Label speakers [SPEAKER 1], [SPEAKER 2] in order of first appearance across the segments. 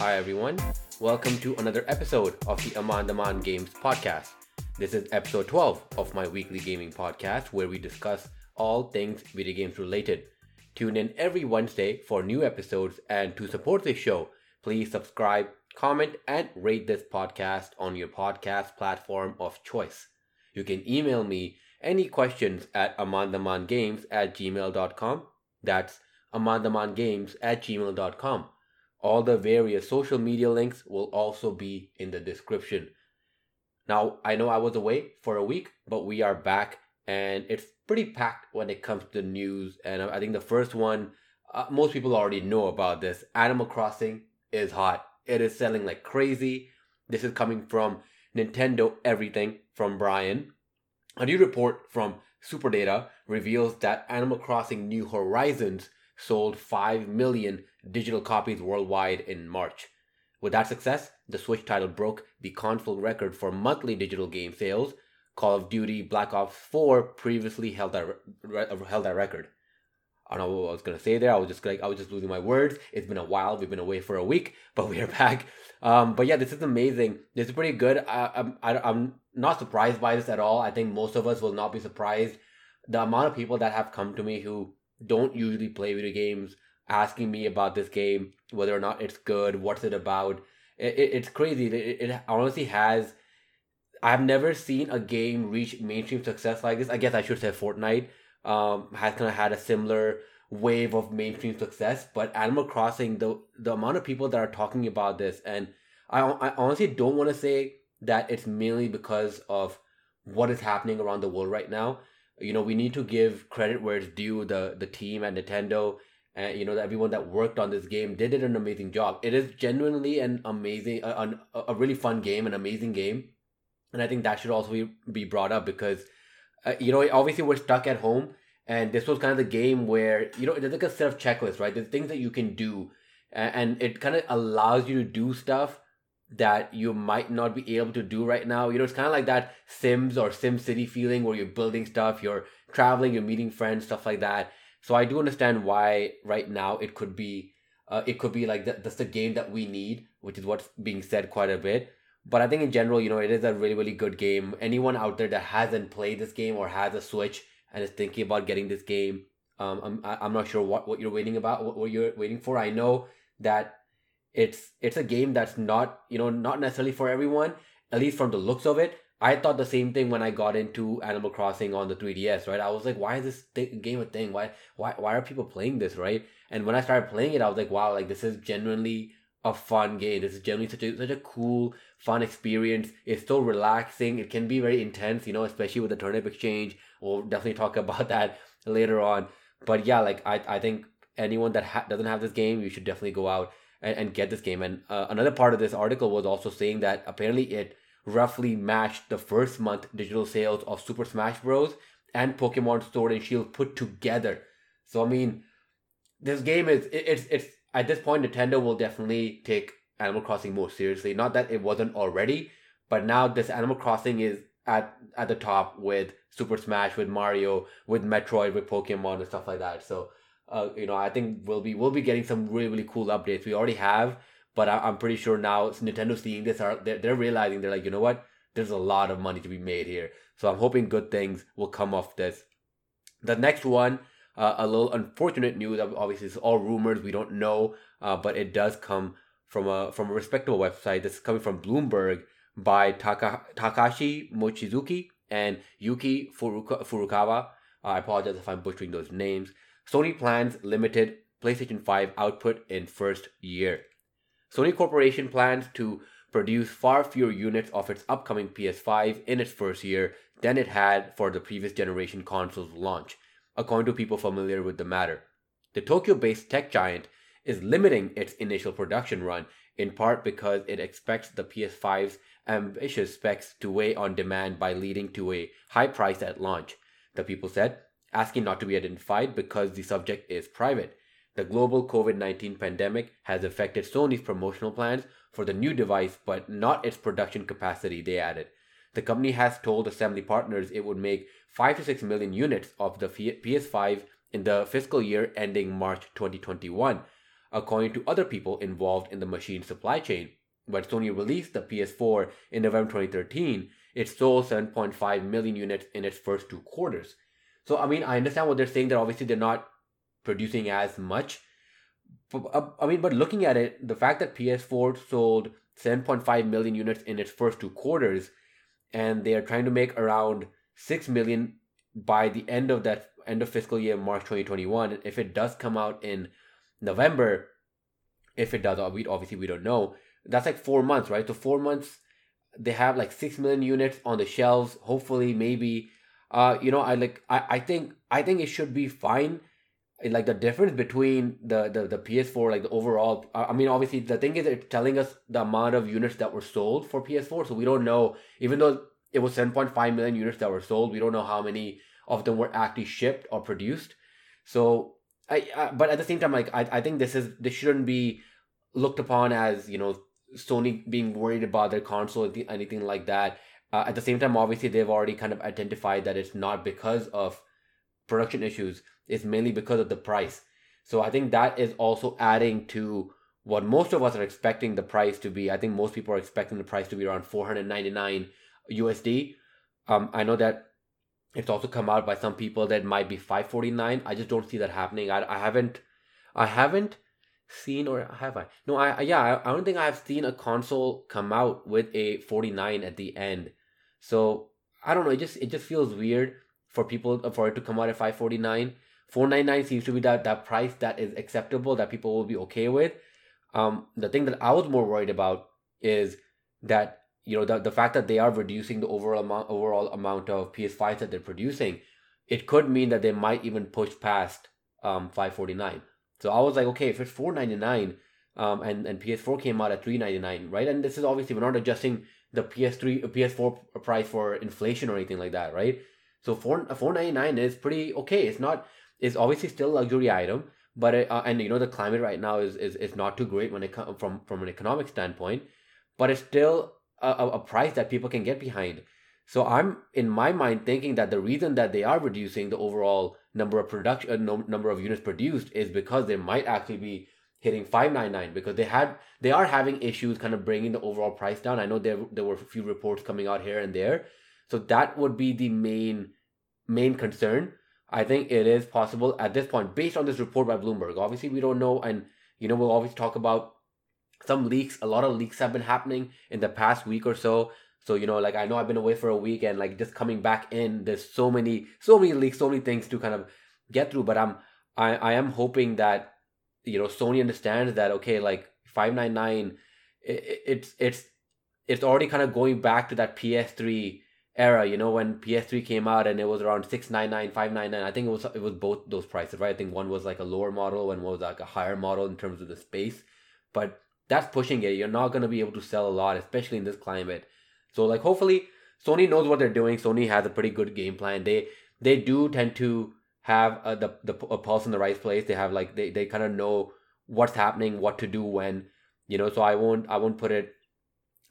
[SPEAKER 1] Hi, everyone. Welcome to another episode of the Aman Daman Games podcast. This is episode 12 of my weekly gaming podcast where we discuss all things video games related. Tune in every Wednesday for new episodes, and to support this show, please subscribe, comment, and rate this podcast on your podcast platform of choice. You can email me any questions at amandamangames at gmail.com. That's amandamangames at gmail.com. All the various social media links will also be in the description. Now, I know I was away for a week, but we are back and it's pretty packed when it comes to news. And I think the first one, uh, most people already know about this Animal Crossing is hot. It is selling like crazy. This is coming from Nintendo Everything from Brian. A new report from Superdata reveals that Animal Crossing New Horizons sold 5 million digital copies worldwide in March. With that success, the Switch title broke the console record for monthly digital game sales. Call of Duty Black Ops 4 previously held that re- held that record. I don't know what I was gonna say there. I was just like I was just losing my words. It's been a while. We've been away for a week, but we are back. Um, but yeah, this is amazing. This is pretty good. I, I'm I, I'm not surprised by this at all. I think most of us will not be surprised. The amount of people that have come to me who don't usually play video games asking me about this game, whether or not it's good, what's it about. It, it, it's crazy. It, it honestly has. I've never seen a game reach mainstream success like this. I guess I should say Fortnite um, has kind of had a similar wave of mainstream success, but Animal Crossing, the the amount of people that are talking about this, and I, I honestly don't want to say that it's mainly because of what is happening around the world right now. You know, we need to give credit where it's due. The the team at Nintendo and you know that everyone that worked on this game they did an amazing job. It is genuinely an amazing a, a, a really fun game an amazing game. And i think that should also be, be brought up because uh, you know obviously we're stuck at home and this was kind of the game where you know there's like a set of checklists right? There's things that you can do and, and it kind of allows you to do stuff that you might not be able to do right now. You know it's kind of like that sims or sim city feeling where you're building stuff you're traveling you're meeting friends stuff like that so I do understand why right now it could be uh, it could be like that, that's the game that we need, which is what's being said quite a bit. But I think in general, you know, it is a really really good game. Anyone out there that hasn't played this game or has a Switch and is thinking about getting this game, um, I'm I'm not sure what, what you're waiting about, what, what you're waiting for. I know that it's it's a game that's not you know not necessarily for everyone, at least from the looks of it. I thought the same thing when I got into Animal Crossing on the 3DS, right? I was like, why is this th- game a thing? Why, why, why are people playing this, right? And when I started playing it, I was like, wow, like this is genuinely a fun game. This is genuinely such a such a cool, fun experience. It's so relaxing. It can be very intense, you know, especially with the turnip exchange. We'll definitely talk about that later on. But yeah, like I, I think anyone that ha- doesn't have this game, you should definitely go out and, and get this game. And uh, another part of this article was also saying that apparently it roughly matched the first month digital sales of Super Smash Bros. and Pokemon Sword and Shield put together. So I mean, this game is it, it's it's at this point Nintendo will definitely take Animal Crossing more seriously. Not that it wasn't already, but now this Animal Crossing is at at the top with Super Smash, with Mario, with Metroid, with Pokemon and stuff like that. So uh, you know, I think we'll be we'll be getting some really really cool updates. We already have but I, am pretty sure now Nintendo seeing this are they're, they're realizing they're like, you know what? There's a lot of money to be made here. So I'm hoping good things will come off this. The next one, uh, a little unfortunate news. Obviously, it's all rumors. We don't know, uh, but it does come from a from a respectable website. This is coming from Bloomberg by Taka, Takashi Mochizuki and Yuki Furuka, Furukawa. Uh, I apologize if I'm butchering those names. Sony plans limited PlayStation 5 output in first year. Sony Corporation plans to produce far fewer units of its upcoming PS5 in its first year than it had for the previous generation console's launch, according to people familiar with the matter. The Tokyo based tech giant is limiting its initial production run in part because it expects the PS5's ambitious specs to weigh on demand by leading to a high price at launch, the people said, asking not to be identified because the subject is private. The global COVID 19 pandemic has affected Sony's promotional plans for the new device, but not its production capacity, they added. The company has told assembly partners it would make 5 to 6 million units of the PS5 in the fiscal year ending March 2021. according to other people involved in the machine supply chain. When Sony released the PS4 in November 2013, it sold 7.5 million units in its first two quarters. So, I mean, I understand what they're saying that obviously they're not producing as much. Uh, I mean, but looking at it, the fact that PS4 sold 7.5 million units in its first two quarters, and they are trying to make around 6 million by the end of that end of fiscal year March 2021. If it does come out in November, if it does, obviously we don't know. That's like four months, right? So four months, they have like six million units on the shelves. Hopefully, maybe, uh, you know, I like, I, I think, I think it should be fine. Like the difference between the, the the PS4, like the overall. I mean, obviously, the thing is, it's telling us the amount of units that were sold for PS4, so we don't know. Even though it was 7.5 million units that were sold, we don't know how many of them were actually shipped or produced. So I, I but at the same time, like I, I think this is this shouldn't be looked upon as you know Sony being worried about their console anything like that. Uh, at the same time, obviously they've already kind of identified that it's not because of production issues; it's mainly because of the price. So I think that is also adding to what most of us are expecting the price to be. I think most people are expecting the price to be around 499 USD. Um, I know that it's also come out by some people that might be 549 i just don't see that happening i, I haven't i haven't seen or have i no i yeah I, I don't think i've seen a console come out with a 49 at the end so i don't know it just it just feels weird for people for it to come out at 549 499 seems to be that that price that is acceptable that people will be okay with um the thing that i was more worried about is that you know the, the fact that they are reducing the overall amount overall amount of PS5s that they're producing, it could mean that they might even push past um 549. So I was like, okay, if it's 499, um, and and PS4 came out at 399, right? And this is obviously we're not adjusting the PS3 PS4 price for inflation or anything like that, right? So 4 499 is pretty okay. It's not it's obviously still a luxury item, but it, uh, and you know the climate right now is is, is not too great when it comes from from an economic standpoint, but it's still a, a price that people can get behind. So I'm in my mind thinking that the reason that they are reducing the overall number of production uh, number of units produced is because they might actually be hitting 599 because they had they are having issues kind of bringing the overall price down. I know there there were a few reports coming out here and there. So that would be the main main concern. I think it is possible at this point based on this report by Bloomberg. Obviously we don't know and you know we'll always talk about some leaks. A lot of leaks have been happening in the past week or so. So you know like i know i've been away for a week and like just coming back in there's so many so many leaks so many things to kind of get through. But i'm i i am hoping that you know sony understands that okay like 599 it, it's it's it's already kind of going back to that ps3 era you know when ps3 came out and it was around 699 599 i think it was it was both those prices right i think one was like a lower model one was like a higher model in terms of the space but that's pushing it. You're not going to be able to sell a lot, especially in this climate. So like hopefully Sony knows what they're doing. Sony has a pretty good game plan. They they do tend to have a, the the a pulse in the right place. They have like they, they kind of know what's happening, what to do when, you know. So I won't I won't put it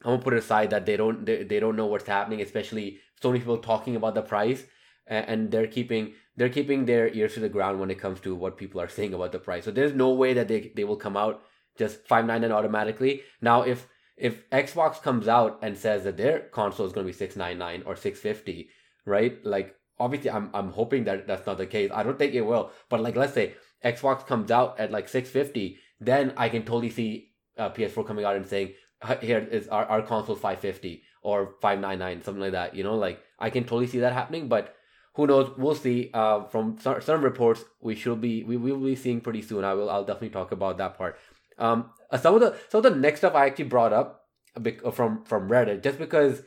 [SPEAKER 1] I won't put it aside that they don't they, they don't know what's happening, especially so many people talking about the price and, they're keeping they're keeping their ears to the ground when it comes to what people are saying about the price. So there's no way that they they will come out just 599 automatically. Now if if Xbox comes out and says that their console is to be 699 or 650, right? Like obviously I'm I'm hoping that that's not the case. I don't think it will. But like let's say Xbox comes out at like 650, then I can totally see uh, PS4 coming out and saying here is our, our console 550 or 599 something like that you know like i can totally see that happening but who knows we'll see uh from some reports we should be we will be seeing pretty soon i will i'll definitely talk about that part um, uh, some of the some of the next stuff I actually brought up uh, from from Reddit just because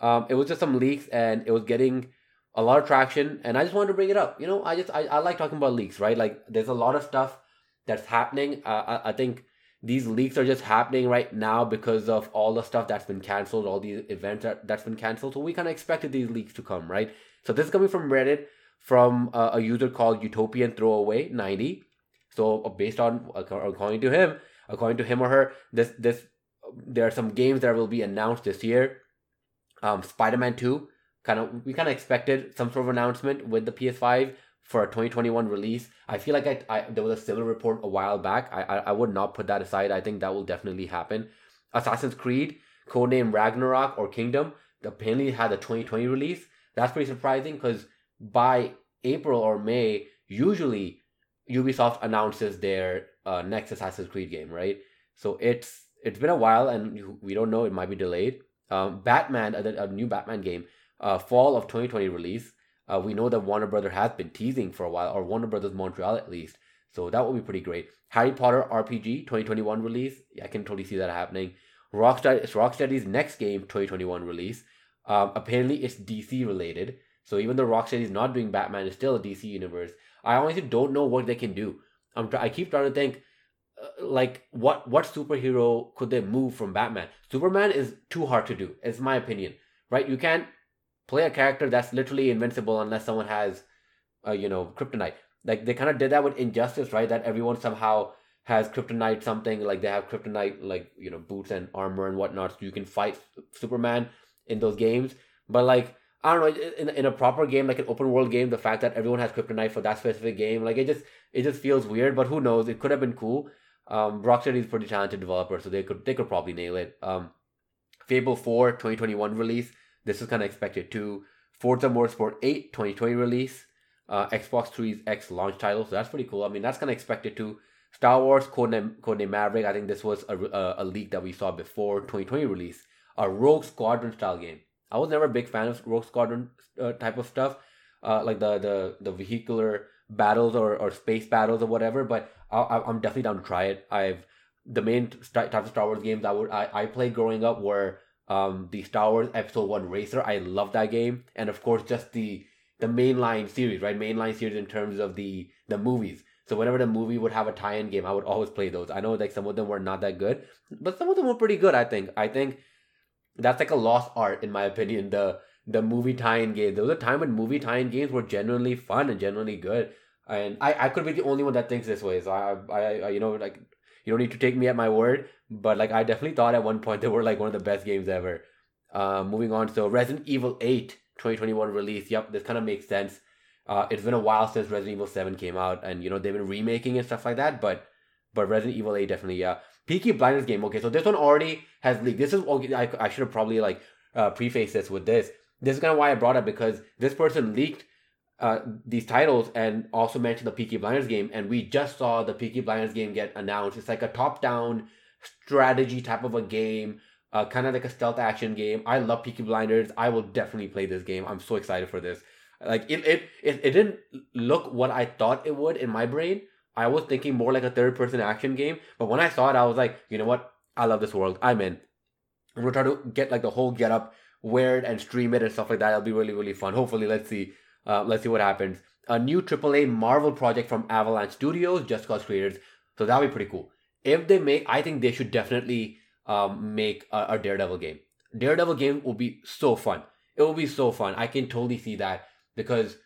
[SPEAKER 1] um, it was just some leaks and it was getting a lot of traction and I just wanted to bring it up. You know, I just I, I like talking about leaks, right? Like there's a lot of stuff that's happening. Uh, I, I think these leaks are just happening right now because of all the stuff that's been canceled, all these events that, that's been canceled. So we kind of expected these leaks to come, right? So this is coming from Reddit from uh, a user called Utopian Throwaway 90. So uh, based on according to him, according to him or her, this this there are some games that will be announced this year. Um, Spider Man Two, kind of we kind of expected some sort of announcement with the PS5 for a 2021 release. I feel like I, I there was a similar report a while back. I, I I would not put that aside. I think that will definitely happen. Assassin's Creed, codename Ragnarok or Kingdom, apparently had a 2020 release. That's pretty surprising because by April or May, usually Ubisoft announces their uh, next Assassin's Creed game, right? So it's it's been a while, and we don't know. It might be delayed. Um, Batman, a, a new Batman game, uh, fall of 2020 release. Uh, we know that Warner Brother has been teasing for a while, or Warner Brothers Montreal at least. So that will be pretty great. Harry Potter RPG 2021 release. I can totally see that happening. Rockstar, it's Rocksteady's next game 2021 release. Um, apparently, it's DC related. So even though Rocksteady is not doing Batman, it's still a DC universe. I honestly don't know what they can do. I'm I keep trying to think, uh, like what what superhero could they move from Batman? Superman is too hard to do. It's my opinion, right? You can't play a character that's literally invincible unless someone has, uh, you know, kryptonite. Like they kind of did that with Injustice, right? That everyone somehow has kryptonite something like they have kryptonite like you know boots and armor and whatnot so you can fight superman in those games but like i don't know in, in a proper game like an open world game the fact that everyone has kryptonite for that specific game like it just it just feels weird but who knows it could have been cool um rocksteady is pretty talented developer so they could they could probably nail it um fable 4 2021 release this is kind of expected too forza motorsport 8 2020 release uh xbox series x launch title so that's pretty cool i mean that's kind of expected too Star Wars Codename, Codename Maverick. I think this was a, a, a leak that we saw before 2020 release. A Rogue Squadron style game. I was never a big fan of Rogue Squadron uh, type of stuff, uh, like the the the vehicular battles or, or space battles or whatever. But I, am definitely down to try it. I've the main type of Star Wars games I would I, I played growing up were um the Star Wars Episode One Racer. I love that game, and of course just the the mainline series, right? Mainline series in terms of the the movies. So whenever the movie would have a tie-in game, I would always play those. I know like some of them were not that good, but some of them were pretty good. I think. I think that's like a lost art in my opinion. The the movie tie-in game. There was a time when movie tie-in games were genuinely fun and genuinely good. And I, I could be the only one that thinks this way. So I, I, I you know like you don't need to take me at my word, but like I definitely thought at one point they were like one of the best games ever. Uh, moving on, so Resident Evil 8 2021 release. Yep, this kind of makes sense. Uh, it's been a while since Resident Evil Seven came out, and you know they've been remaking and stuff like that. But but Resident Evil Eight definitely yeah. Peaky Blinders game. Okay, so this one already has leaked. This is okay. I, I should have probably like uh, prefaced this with this. This is kind of why I brought up because this person leaked uh, these titles and also mention the Peaky Blinders game, and we just saw the Peaky Blinders game get announced. It's like a top-down strategy type of a game, uh, kind of like a stealth action game. I love Peaky Blinders. I will definitely play this game. I'm so excited for this. Like it, it, it, it didn't look what I thought it would in my brain. I was thinking more like a third person action game, but when I saw it, I was like, you know what? I love this world. I'm in. I'm gonna try to get like the whole get up, wear it, and stream it and stuff like that. It'll be really, really fun. Hopefully, let's see. Uh, let's see what happens. A new AAA Marvel project from Avalanche Studios, Just Cause creators. So that'll be pretty cool. If they make, I think they should definitely um, make a, a Daredevil game. Daredevil game will be so fun. It will be so fun. I can totally see that because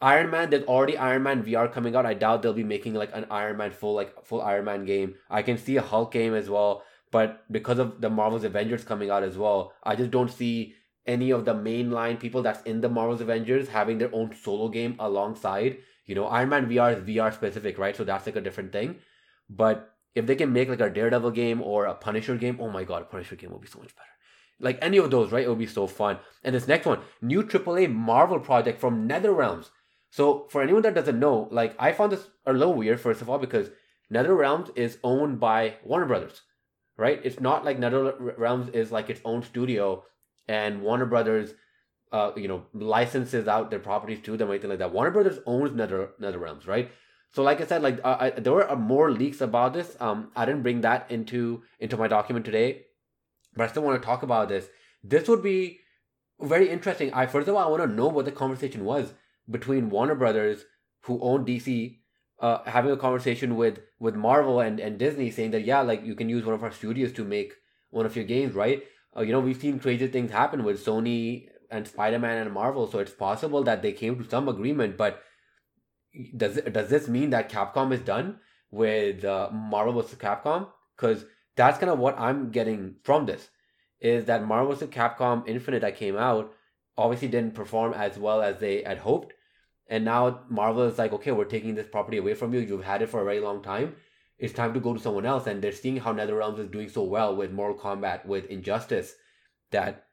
[SPEAKER 1] Iron Man, there's already Iron Man VR coming out. I doubt they'll be making like an Iron Man full like full Iron Man game. I can see a Hulk game as well, but because of the Marvel's Avengers coming out as well, I just don't see any of the mainline people that's in the Marvel's Avengers having their own solo game alongside. You know, Iron Man VR is VR specific, right? So that's like a different thing. But if they can make like a Daredevil game or a Punisher game, oh my god, a Punisher game will be so much better. Like any of those, right? It would be so fun. And this next one, new AAA Marvel project from NetherRealms. So for anyone that doesn't know, like I found this a little weird, first of all, because NetherRealms is owned by Warner Brothers, right? It's not like NetherRealms is like its own studio and Warner Brothers, uh, you know, licenses out their properties to them or anything like that. Warner Brothers owns Nether NetherRealms, right? So like I said, like uh, I, there were more leaks about this. Um, I didn't bring that into into my document today but I still want to talk about this. This would be very interesting. I first of all I want to know what the conversation was between Warner Brothers, who own DC, uh, having a conversation with with Marvel and and Disney, saying that yeah, like you can use one of our studios to make one of your games, right? Uh, you know, we've seen crazy things happen with Sony and Spider Man and Marvel, so it's possible that they came to some agreement. But does does this mean that Capcom is done with uh, Marvel vs. Capcom? Because that's kind of what I'm getting from this is that Marvel vs. Capcom Infinite that came out obviously didn't perform as well as they had hoped. and now Marvel is like, okay, we're taking this property away from you. You've had it for a very long time. It's time to go to someone else. And they're seeing how NetherRealms is doing so well with Mortal Kombat, with Injustice, that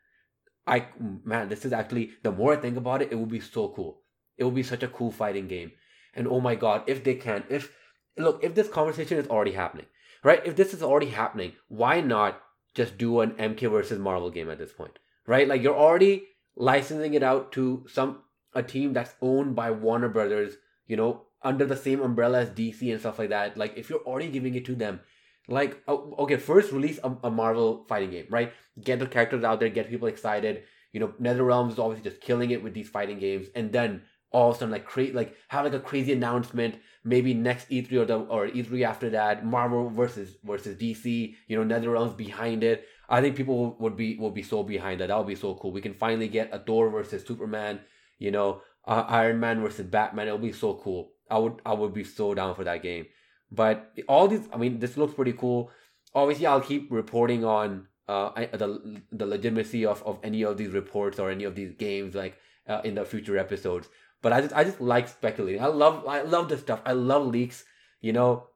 [SPEAKER 1] I man, this is actually the more I think about it, it would be so cool. It would be such a cool fighting game. And oh my god, if they can, if look, if this conversation is already happening, right? If this is already happening, why not just do an MK versus Marvel game at this point, right? Like you're already licensing it out to some a team that's owned by Warner Brothers, you know, under the same umbrella as DC and stuff like that. Like if you're already giving it to them, like oh, okay, first release a, a Marvel fighting game, right? Get the characters out there, get people excited. You know, NetherRealms is obviously just killing it with these fighting games, and then all of a sudden like create like have like a crazy announcement maybe next E3 or the or E3 after that Marvel versus versus DC you know NetherRealms behind it I think people would be would be so behind that that would be so cool we can finally get a Thor versus Superman you know uh, Iron Man versus Batman it'll be so cool I would I would be so down for that game but all these I mean this looks pretty cool obviously I'll keep reporting on uh the the legitimacy of of any of these reports or any of these games like uh, in the future episodes but I just I just like speculating. I love I love this stuff. I love leaks. You know,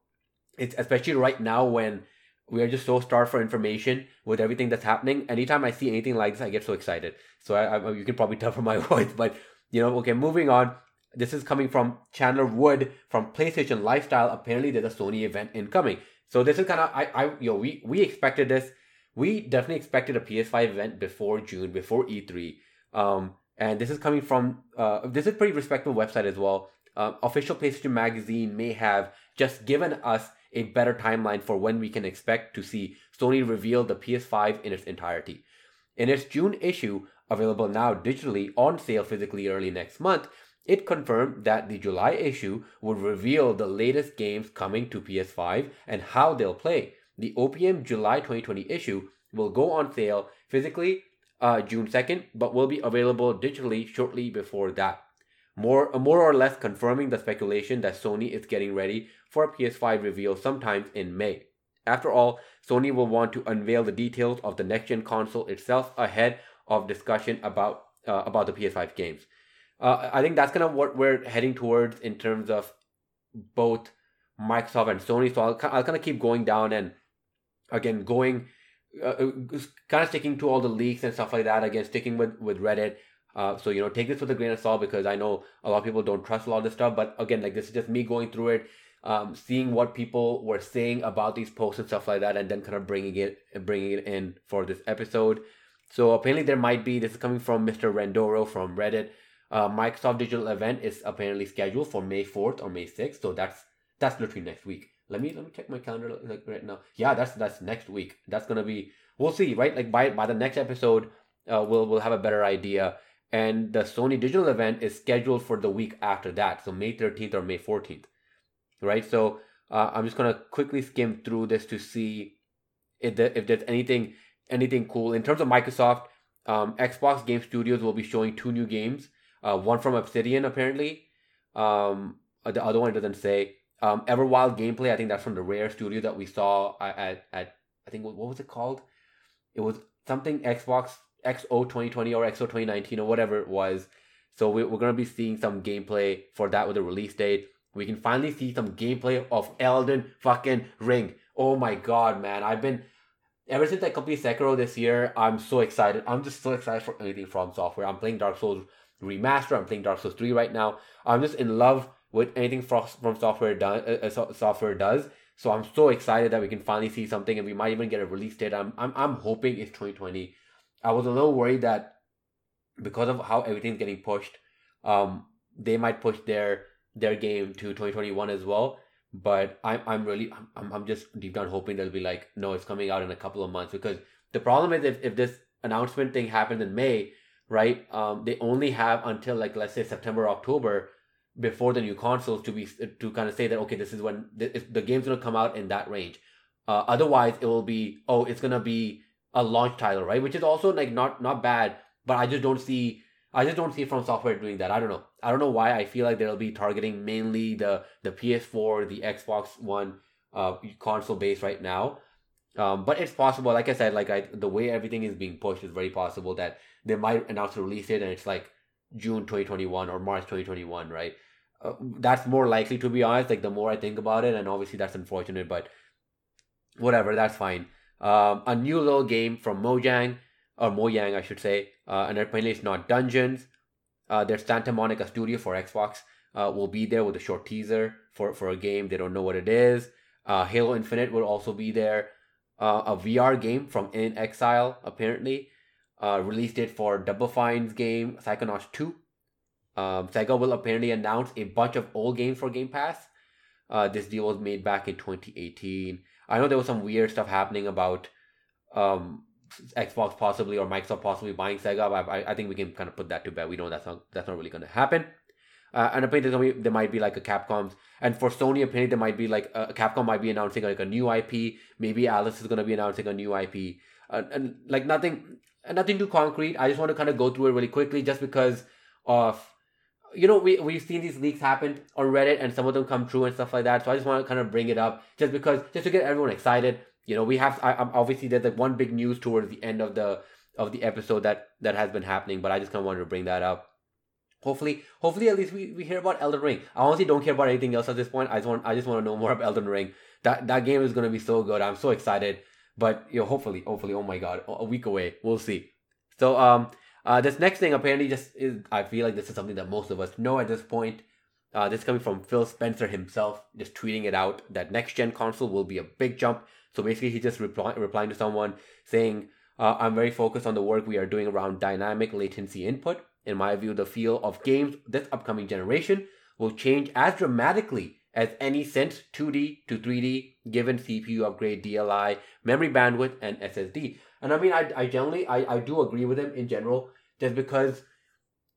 [SPEAKER 1] it's especially right now when we are just so starved for information with everything that's happening. Anytime I see anything like this, I get so excited. So I, I you can probably tell from my voice, but you know, okay, moving on. This is coming from Chandler Wood from PlayStation Lifestyle. Apparently, there's a Sony event incoming. So this is kind of I I know we we expected this. We definitely expected a PS5 event before June, before E3. Um, and this is coming from uh, this is a pretty respectable website as well. Uh, official PlayStation Magazine may have just given us a better timeline for when we can expect to see Sony reveal the PS5 in its entirety. In its June issue, available now digitally on sale physically early next month, it confirmed that the July issue would reveal the latest games coming to PS5 and how they'll play. The OPM July 2020 issue will go on sale physically uh, June 2nd, but will be available digitally shortly before that. More, more or less confirming the speculation that Sony is getting ready for a PS5 reveal sometime in May. After all, Sony will want to unveil the details of the next gen console itself ahead of discussion about uh, about the PS5 games. Uh, I think that's kind of what we're heading towards in terms of both Microsoft and Sony. So I'll, I'll kind of keep going down and again going uh, uh kind of sticking to all the leaks and stuff like that. Again, sticking with with Reddit. Uh, so you know, take this with a grain of salt because I know a lot of people don't trust a lot of this stuff. But again, like this is just me going through it, um, seeing what people were saying about these posts and stuff like that, and then kind of bringing it bringing it in for this episode. So apparently there might be this is coming from Mr. Rendoro from Reddit. Uh, Microsoft Digital event is apparently scheduled for May fourth or May sixth. So that's that's literally next week. Let me let me check my calendar like right now. Yeah, that's that's next week. That's gonna be we'll see, right? Like by by the next episode, uh, we'll we'll have a better idea. And the Sony Digital event is scheduled for the week after that, so May 13th or May 14th, right? So uh, I'm just gonna quickly skim through this to see if there, if there's anything anything cool in terms of Microsoft. Um, Xbox Game Studios will be showing two new games. Uh, one from Obsidian apparently. Um, the other one doesn't say. Um, Everwild gameplay, I think that's from the Rare studio that we saw at, at I think what was it called? It was something Xbox XO 2020 or XO 2019 or whatever it was. So we, we're gonna be seeing some gameplay for that with a release date. We can finally see some gameplay of Elden fucking Ring. Oh my god, man! I've been ever since I completed Sekiro this year. I'm so excited. I'm just so excited for anything from software. I'm playing Dark Souls Remaster. I'm playing Dark Souls 3 right now. I'm just in love with anything from, software done uh, uh software does. So I'm so excited that we can finally see something, and we might even get a release date. I'm I'm I'm hoping it's 2020. I was a little worried that because of how everything's getting pushed, um, they might push their their game to 2021 as well. But I'm I'm really I'm I'm just deep down hoping they'll be like, no, it's coming out in a couple of months because the problem is if, if this announcement thing happens in May, right? Um, they only have until like let's say September October before the new consoles to be to kind of say that okay this is when the, the game's to come out in that range. Uh, otherwise it will be oh it's to be a launch title right? Which is also like not not bad but i just don't see i just don't see From Software doing that. I don't know. I don't know why. I feel like they'll be targeting mainly the the ps4 the xbox one uh console base right now. Um but it's possible. Like i said like i the way everything is being pushed is very possible that they might announce a release date and it's like June 2021 or March 2021, right? Uh, that's more likely to be honest. Like the more I think about it, and obviously that's unfortunate, but whatever, that's fine. Um, a new little game from Mojang or Mojang, I should say, uh, and apparently it's not Dungeons. Uh, their Santa Monica studio for Xbox uh, will be there with a short teaser for, for a game. They don't know what it is. Uh, Halo Infinite will also be there. Uh, a VR game from inXile, apparently. Uh, release date for Double Fine's game, Psychonauts 2. Um, Sega will apparently announce a bunch of old games for Game Pass. Uh, this deal was made back in 2018. I know there was some weird stuff happening about um, Xbox possibly or Microsoft possibly buying Sega. But I, I think we can kind of put that to bed. We know that's not that's not really going to happen. Uh, and apparently there might be like a Capcom's, and for Sony apparently there might be like a Capcom might be announcing like a new IP. Maybe Alice is going to be announcing a new IP, uh, and like nothing, nothing too concrete. I just want to kind of go through it really quickly, just because of you know we we've seen these leaks happen on Reddit, and some of them come true and stuff like that. So I just want to kind of bring it up, just because just to get everyone excited. You know, we have I, obviously there's like one big news towards the end of the of the episode that that has been happening, but I just kind of wanted to bring that up hopefully hopefully at least we, we hear about Elden Ring. I honestly don't care about anything else at this point. I just want I just want to know more about Elden Ring. That that game is gonna be so good. I'm so excited. But you know, hopefully, hopefully, oh my god, a week away. We'll see. So um uh this next thing apparently just is I feel like this is something that most of us know at this point. Uh, this coming from Phil Spencer himself, just tweeting it out that next gen console will be a big jump. So basically, he just reply, replying to someone saying, uh, "I'm very focused on the work we are doing around dynamic latency input. In my view, the feel of games this upcoming generation will change as dramatically as any since 2D to 3D given CPU upgrade, DLI, memory bandwidth, and SSD. And I mean, I, I generally, I, I do agree with him in general, just because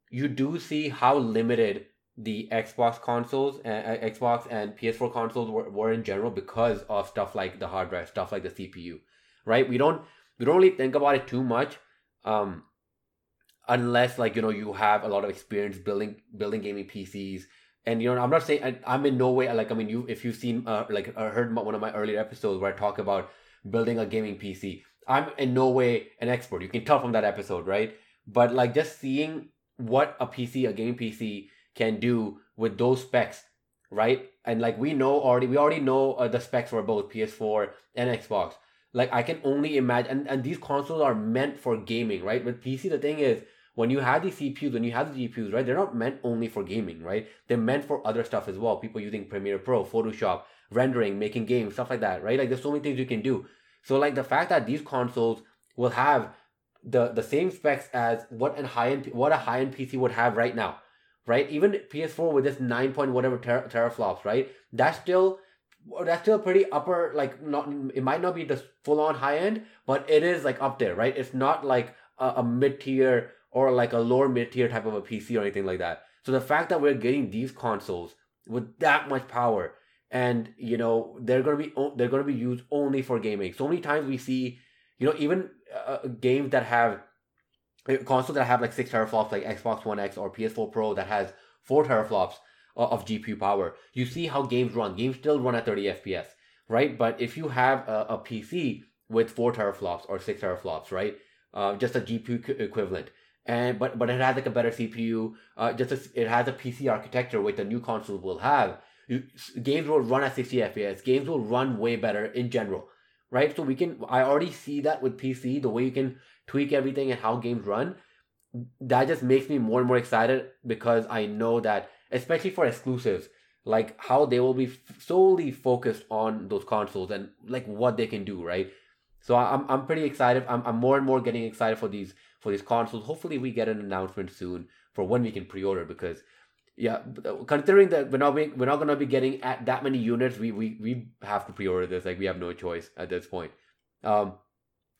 [SPEAKER 1] you do see how limited the Xbox consoles, uh, Xbox and PS4 consoles were, were in general because of stuff like the hard drive, stuff like the CPU, right? We don't, we don't really think about it too much. Um, unless like you know you have a lot of experience building building gaming PCs. And you know, I'm not saying I, am in no way like I mean, you if you've seen uh, like uh, heard one of my earlier episodes where I talk about building a gaming PC, I'm in no way an expert. You can tell from that episode, right? But like just seeing what a PC, a gaming PC, can do with those specs, right? And like we know already, we already know uh, the specs for both PS4 and Xbox. Like I can only imagine, and, and these consoles are meant for gaming, right? With PC, the thing is when you have these CPUs, when you have the GPUs, right, they're not meant only for gaming, right? They're meant for other stuff as well. People using Premiere Pro, Photoshop, rendering, making games, stuff like that, right? Like there's so many things you can do. So like the fact that these consoles will have the the same specs as what a high end what a high end PC would have right now, right? Even PS4 with this nine point whatever ter- teraflops, right? That's still that's still pretty upper like not it might not be the full on high end, but it is like up there, right? It's not like a, a mid tier or like a lower mid tier type of a PC or anything like that. So the fact that we're getting these consoles with that much power and you know they're gonna be they're gonna be used only for gaming. So many times we see you know even uh, games that have uh, consoles that have like six teraflops like Xbox One X or PS4 Pro that has four teraflops of GPU power. You see how games run. Games still run at 30 FPS, right? But if you have a, a PC with four teraflops or six teraflops, right? Uh, just a GPU equivalent, and but but it has like a better CPU. Uh, just a, it has a PC architecture which the new console will have. You, games will run at 60 FPS. Games will run way better in general, right? So we can. I already see that with PC, the way you can tweak everything and how games run. That just makes me more and more excited because I know that, especially for exclusives, like how they will be solely focused on those consoles and like what they can do, right? So I'm I'm pretty excited. I'm I'm more and more getting excited for these for these consoles. Hopefully, we get an announcement soon for when we can pre-order because yeah, considering that we're not we're not gonna be getting at that many units, we we we have to pre-order this. Like we have no choice at this point. Um,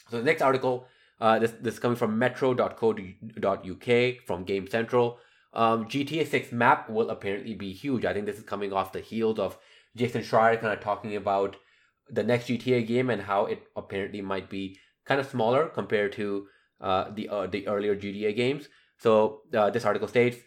[SPEAKER 1] so the next article, uh, this this is coming from Metro.co.uk from Game Central. Um, GTA 6 map will apparently be huge. I think this is coming off the heels of Jason Schreier kind of talking about the next GTA game and how it apparently might be kind of smaller compared to uh, the uh, the earlier GTA games. So uh, this article states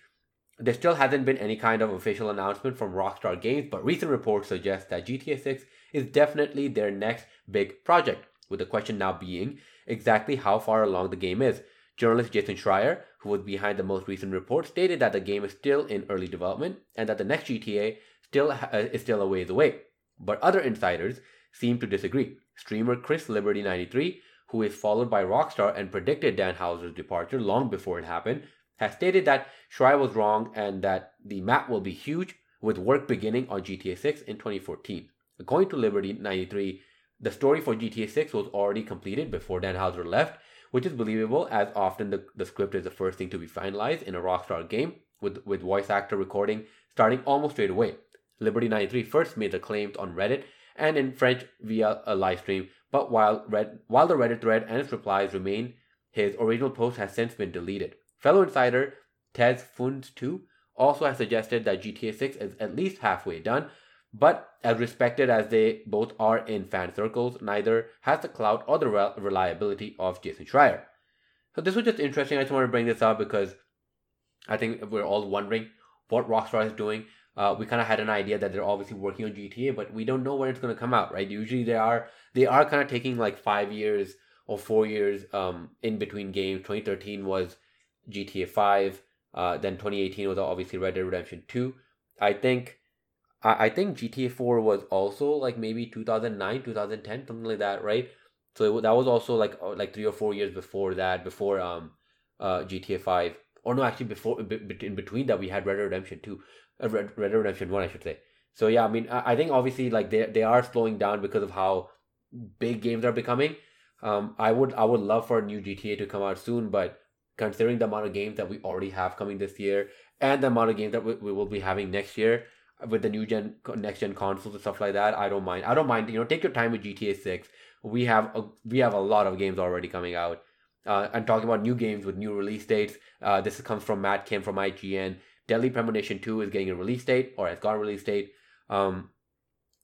[SPEAKER 1] there still hasn't been any kind of official announcement from Rockstar Games, but recent reports suggest that GTA 6 is definitely their next big project. With the question now being exactly how far along the game is. Journalist Jason Schreier, who was behind the most recent report, stated that the game is still in early development and that the next GTA still ha- uh, is still a ways away. But other insiders seem to disagree. Streamer Chris Liberty 93, who is followed by Rockstar and predicted Dan Houser's departure long before it happened, has stated that Schreier was wrong and that the map will be huge, with work beginning on GTA 6 in 2014. According to Liberty 93, the story for GTA 6 was already completed before Dan Houser left, which is believable as often the, the script is the first thing to be finalized in a Rockstar game, with, with voice actor recording starting almost straight away. Liberty 93 first made the claims on Reddit and in French via a live stream, but while, Red, while the Reddit thread and its replies remain, his original post has since been deleted. Fellow insider Tez Funds 2 also has suggested that GTA 6 is at least halfway done, but as respected as they both are in fan circles, neither has the clout or the reliability of Jason Schreier. So this was just interesting. I just want to bring this up because I think we're all wondering what Rockstar is doing. Uh, we kind of had an idea that they're obviously working on GTA, but we don't know when it's going to come out, right? Usually they are they are kind of taking like five years or four years um, in between games. 2013 was GTA 5. Uh, then 2018 was obviously Red Dead Redemption 2. I think I, I think GTA 4 was also like maybe 2009, 2010, something like that, right? So it, that was also like uh, like three or four years before that, before um uh GTA 5. Or no, actually before in between that we had Red Dead Redemption 2, uh, Red, Red Dead Redemption 1, I should say. So yeah, I mean, I, I think obviously like they they are slowing down because of how big games are becoming. Um, I would I would love for a new GTA to come out soon, but considering the amount of games that we already have coming this year and the amount of games that we, we will be having next year with the new gen next gen consoles and stuff like that i don't mind. I don't mind you know take your time with gta 6 we have a we have a lot of games already coming out. Uh, and talking about new games with new release dates. Uh, this comes from matt kim from ign deadly premonition 2 is getting a release date or has got a release date um,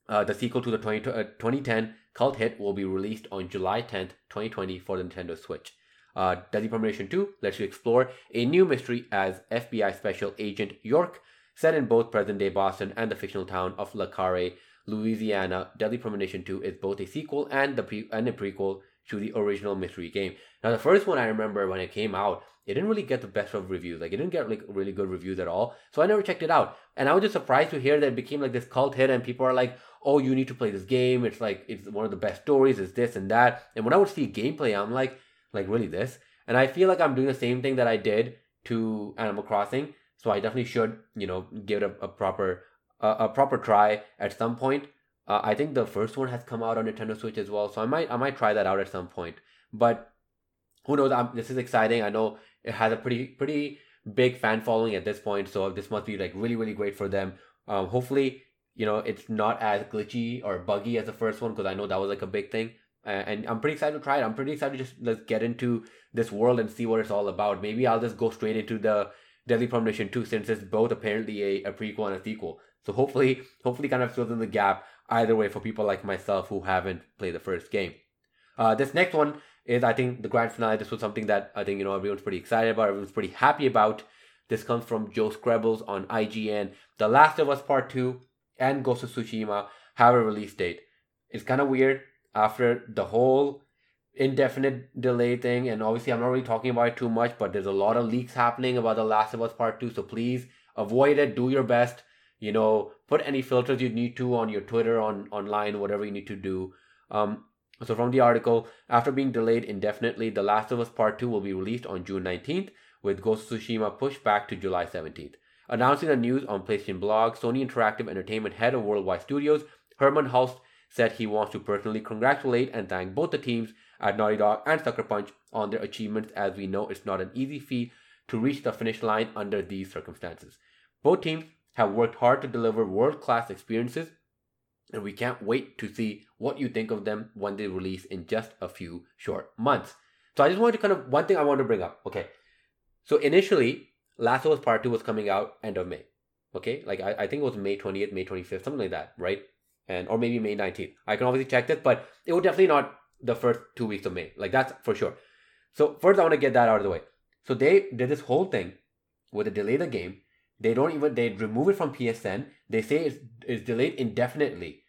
[SPEAKER 1] uh, the sequel to the 20, 2010 uh, cult hit will be released on july 10th 2020 for the nintendo switch uh, Deadly Premonition 2 lets you explore a new mystery as FBI Special Agent York, set in both present day Boston and the fictional town of Le Carre, Louisiana. Deadly Premonition 2 is both a sequel and, the pre- and a prequel to the original mystery game. Now, the first one I remember when it came out, it didn't really get the best of reviews. Like, it didn't get like really good reviews at all. So I never checked it out. And I was just surprised to hear that it became like this cult hit, and people are like, "Oh, you need to play this game. It's like it's one of the best stories. It's this and that." And when I would see gameplay, I'm like, like really this and i feel like i'm doing the same thing that i did to animal crossing so i definitely should you know give it a, a proper uh, a proper try at some point uh, i think the first one has come out on nintendo switch as well so i might i might try that out at some point but who knows I'm, this is exciting i know it has a pretty pretty big fan following at this point so this must be like really really great for them um, hopefully you know it's not as glitchy or buggy as the first one because i know that was like a big thing and I'm pretty excited to try it. I'm pretty excited to just let's get into this world and see what it's all about. Maybe I'll just go straight into the Deadly Premonition 2 since it's both apparently a, a prequel and a sequel. So hopefully, hopefully, kind of fills in the gap either way for people like myself who haven't played the first game. Uh, this next one is, I think, the grand finale. This was something that I think you know everyone's pretty excited about. Everyone's pretty happy about. This comes from Joe Skrebels on IGN. The Last of Us Part Two and Ghost of Tsushima have a release date. It's kind of weird after the whole indefinite delay thing and obviously i'm not really talking about it too much but there's a lot of leaks happening about the last of us part 2 so please avoid it do your best you know put any filters you need to on your twitter on online whatever you need to do um so from the article after being delayed indefinitely the last of us part 2 will be released on june 19th with ghost of tsushima pushed back to july 17th announcing the news on playstation blog sony interactive entertainment head of worldwide studios Hermen hulst said he wants to personally congratulate and thank both the teams at Naughty Dog and Sucker Punch on their achievements, as we know it's not an easy feat to reach the finish line under these circumstances. Both teams have worked hard to deliver world class experiences, and we can't wait to see what you think of them when they release in just a few short months. So I just wanted to kind of one thing I want to bring up. Okay, so initially, Last of Us Part Two was coming out end of May. Okay, like I, I think it was May twentieth, May twenty fifth, something like that, right? and or maybe May 19th. I can obviously check this, but it would definitely not the first two weeks of May. Like that's for sure. So first I want to get that out of the way. So they did this whole thing with they delay the game. They don't even they remove it from PSN. They say it's, it's delayed indefinitely.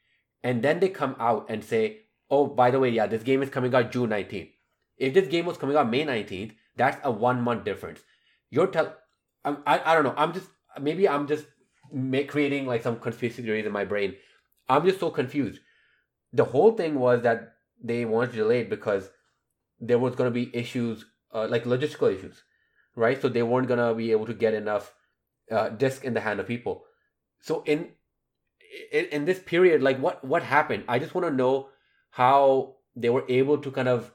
[SPEAKER 1] And then they come out and say, oh, by the way, yeah, this game is coming out June 19th. If this game was coming out May 19th, That's a one month difference. You're tell, I'm, I I don't know. I'm just maybe I'm just make, creating like some conspiracy theories in my brain. I'm just so confused. The whole thing was that they wanted to delay it because there was going to be issues uh, like logistical issues, right? So they weren't going to be able to get enough uh, disc in the hand of people. So in, in in this period, like what what happened? I just want to know how they were able to kind of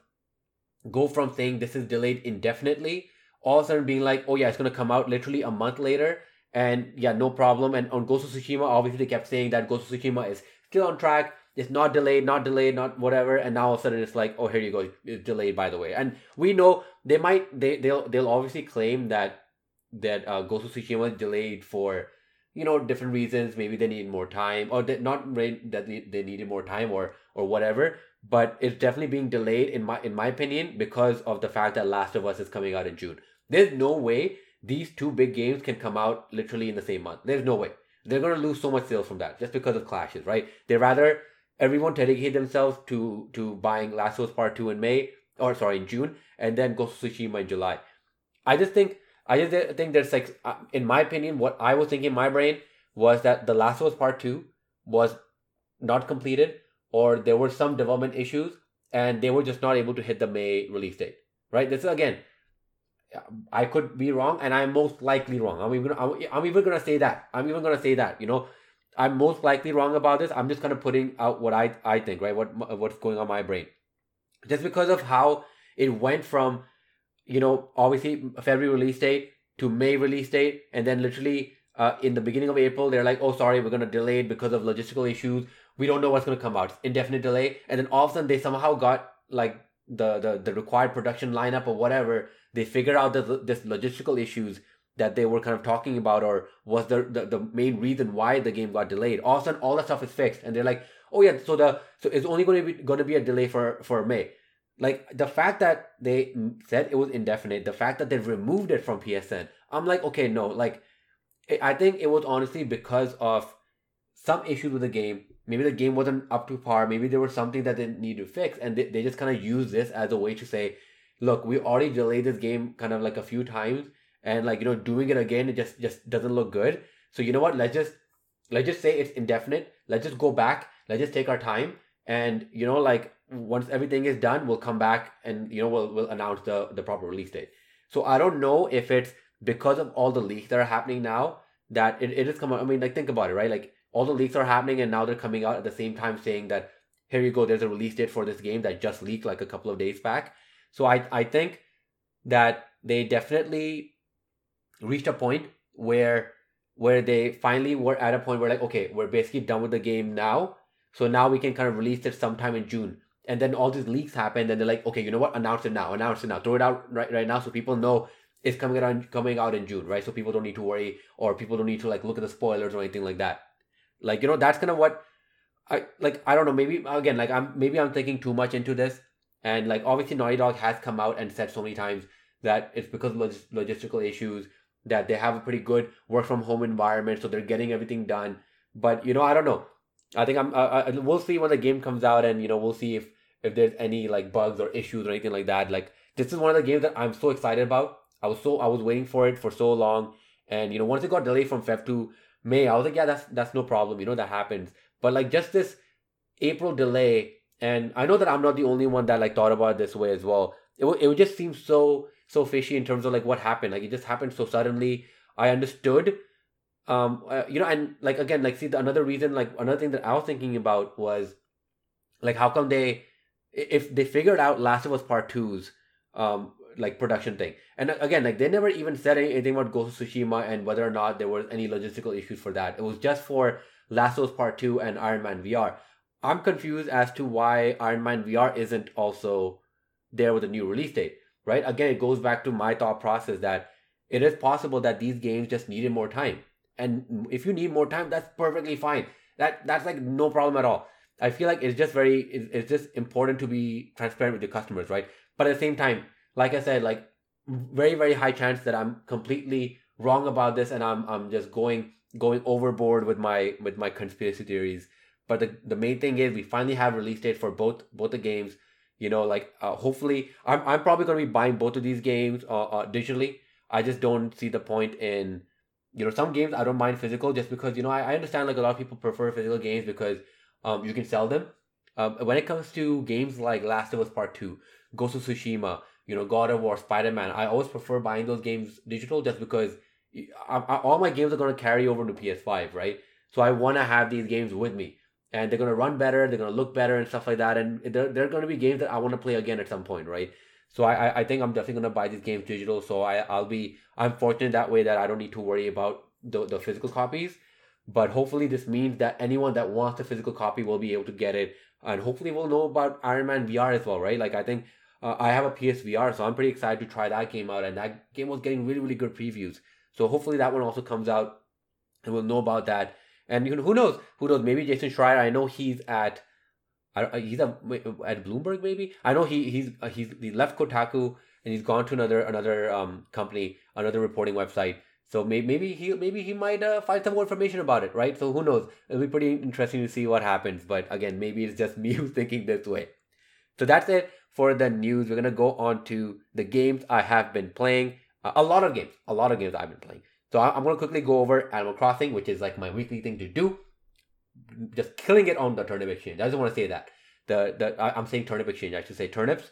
[SPEAKER 1] go from saying this is delayed indefinitely, all of a sudden being like, oh yeah, it's gonna come out literally a month later, and yeah, no problem. And on Ghost of Tsushima, obviously they kept saying that Ghost of Tsushima is still on track. It's not delayed, not delayed, not whatever. And now all of a sudden it's like, oh, here you go, it's delayed by the way. And we know they might they they'll they'll obviously claim that that uh, Ghost of Tsushima is delayed for you know different reasons. Maybe they need more time, or they, not that they, needed more time, or or whatever. But it's definitely being delayed in my in my opinion because of the fact that Last of Us is coming out in June. There's no way these two big games can come out literally in the same month. There's no way. They're gonna lose so much sales from that just because of clashes, right? They rather everyone dedicate themselves to to buying Last of Us Part Two in May or sorry in June, and then Ghost of Tsushima in July. I just think I just think there's like uh, in my opinion, what I was thinking in my brain was that the Last of Us Part Two was not completed, or there were some development issues, and they were just not able to hit the May release date. Right? This is again I could be wrong, and I'm most likely wrong. I'm even I'm, I'm even gonna say that. I'm even gonna say that. You know, I'm most likely wrong about this. I'm just kind of putting out what I I think, right? What what's going on my brain, just because of how it went from, you know, obviously February release date to May release date, and then literally uh, in the beginning of April they're like, oh sorry, we're gonna delay it because of logistical issues. We don't know what's gonna come out. indefinite delay, and then all of a sudden they somehow got like the the the required production lineup or whatever. They figure out that this logistical issues that they were kind of talking about or was the, the, the main reason why the game got delayed. All of a sudden all that stuff is fixed. And they're like oh yeah so the so it's only going to be going to be a delay for for may like the fact that they said it was indefinite the fact that they removed it from psn i'm like okay no like i think it was honestly because of some issues with the game maybe the game wasn't up to par maybe there was something that they need to fix and they, they just kind of use this as a way to say look, we already delayed this game kind of like a few times, and like you know, doing it again, it just just doesn't look good. So you know what? Let's just let's just say it's indefinite. Let's just go back. Let's just take our time, and you know, like once everything is done, we'll come back and you know we'll we'll announce the the proper release date. So I don't know if it's because of all the leaks that are happening now that it, it is coming. I mean, like think about it, right? Like all the leaks are happening, and now they're coming out at the same time saying that here you go, there's a release date for this game that just leaked like a couple of days back. So I I think that they definitely reached a point where where they finally were at a point where like okay we're basically done with the game now so now we can kind of release it sometime in june and then all these leaks happen and they're like okay you know what announce it now announce it now throw it out right right now so people know it's coming out coming out in june right so people don't need to worry or people don't need to like look at the spoilers or anything like that like you know that's kind of what i like i don't know maybe again like i'm maybe i'm thinking too much into this and like obviously Naughty Dog has come out and said so many times that it's because of log- logistical issues that they have a pretty good work from home environment, so they're getting everything done. But you know, I don't know. I think I'm. Uh, we'll see when the game comes out, and you know, we'll see if if there's any like bugs or issues or anything like that. Like this is one of the games that I'm so excited about. I was so I was waiting for it for so long, and you know, once it got delayed from Feb to May, I was like, yeah, that's that's no problem. You know, that happens. But like just this April delay and I know that I'm not the only one that like thought about it this way as well. It it would just seem so so fishy in terms of like what happened. Like it just happened so suddenly. I understood, um, uh, you know, and like again, like see the another reason, like another thing that I was thinking about was, like how come they, if they figured out Last of Us Part two's um, like production thing, and uh, again, like they never even said anything about Ghost of Tsushima and whether or not there was any logistical issues for that. It was just for Last of Us Part Two and Iron Man VR. I'm confused as to why Iron Man VR isn't also there with a new release date, right? Again, it goes back to my thought process that it is possible that these games just needed more time. And if you need more time, that's perfectly fine. That that's like no problem at all. I feel like it's just very it's just important to be transparent with your customers, right? But at the same time, like I said, like very very high chance that I'm completely wrong about this and I'm I'm just going going overboard with my with my conspiracy theories but the, the main thing is we finally have release date for both both the games. You know, like uh, hopefully, I'm I'm probably gonna be buying both of these games uh, uh, digitally. I just don't see the point in, you know, some games I don't mind physical just because you know I, I understand like a lot of people prefer physical games because um you can sell them. Um, when it comes to games like Last of Us Part Two, Ghost of Tsushima, you know, God of War, Spider Man, I always prefer buying those games digital just because I, I, all my games are gonna carry over to PS5, right? So I want to have these games with me and they're going to run better they're going to look better and stuff like that and they're, they're going to be games that i want to play again at some point right so I, I think i'm definitely to buy these games digital so I, i'll be i'm fortunate that way that i don't need to worry about the, the physical copies but hopefully this means that anyone that wants a physical copy will be able to get it and hopefully we'll know about iron man vr as well right like i think uh, i have a psvr so i'm pretty excited to try that game out and that game was getting really really good previews so hopefully that one also comes out and we'll know about that and you know, who knows? Who knows? Maybe Jason Schreier. I know he's at. I, he's at, at Bloomberg. Maybe I know he he's uh, he's he left Kotaku and he's gone to another another um company, another reporting website. So maybe maybe he maybe he might uh, find some more information about it, right? So who knows? It'll be pretty interesting to see what happens. But again, maybe it's just me who's thinking this way. So that's it for the news. We're gonna go on to the games I have been playing. Uh, a lot of games, a lot of games I've been playing. So I'm going to quickly go over Animal Crossing, which is like my weekly thing to do. Just killing it on the turnip exchange. I just want to say that. The, the I'm saying turnip exchange. I should say turnips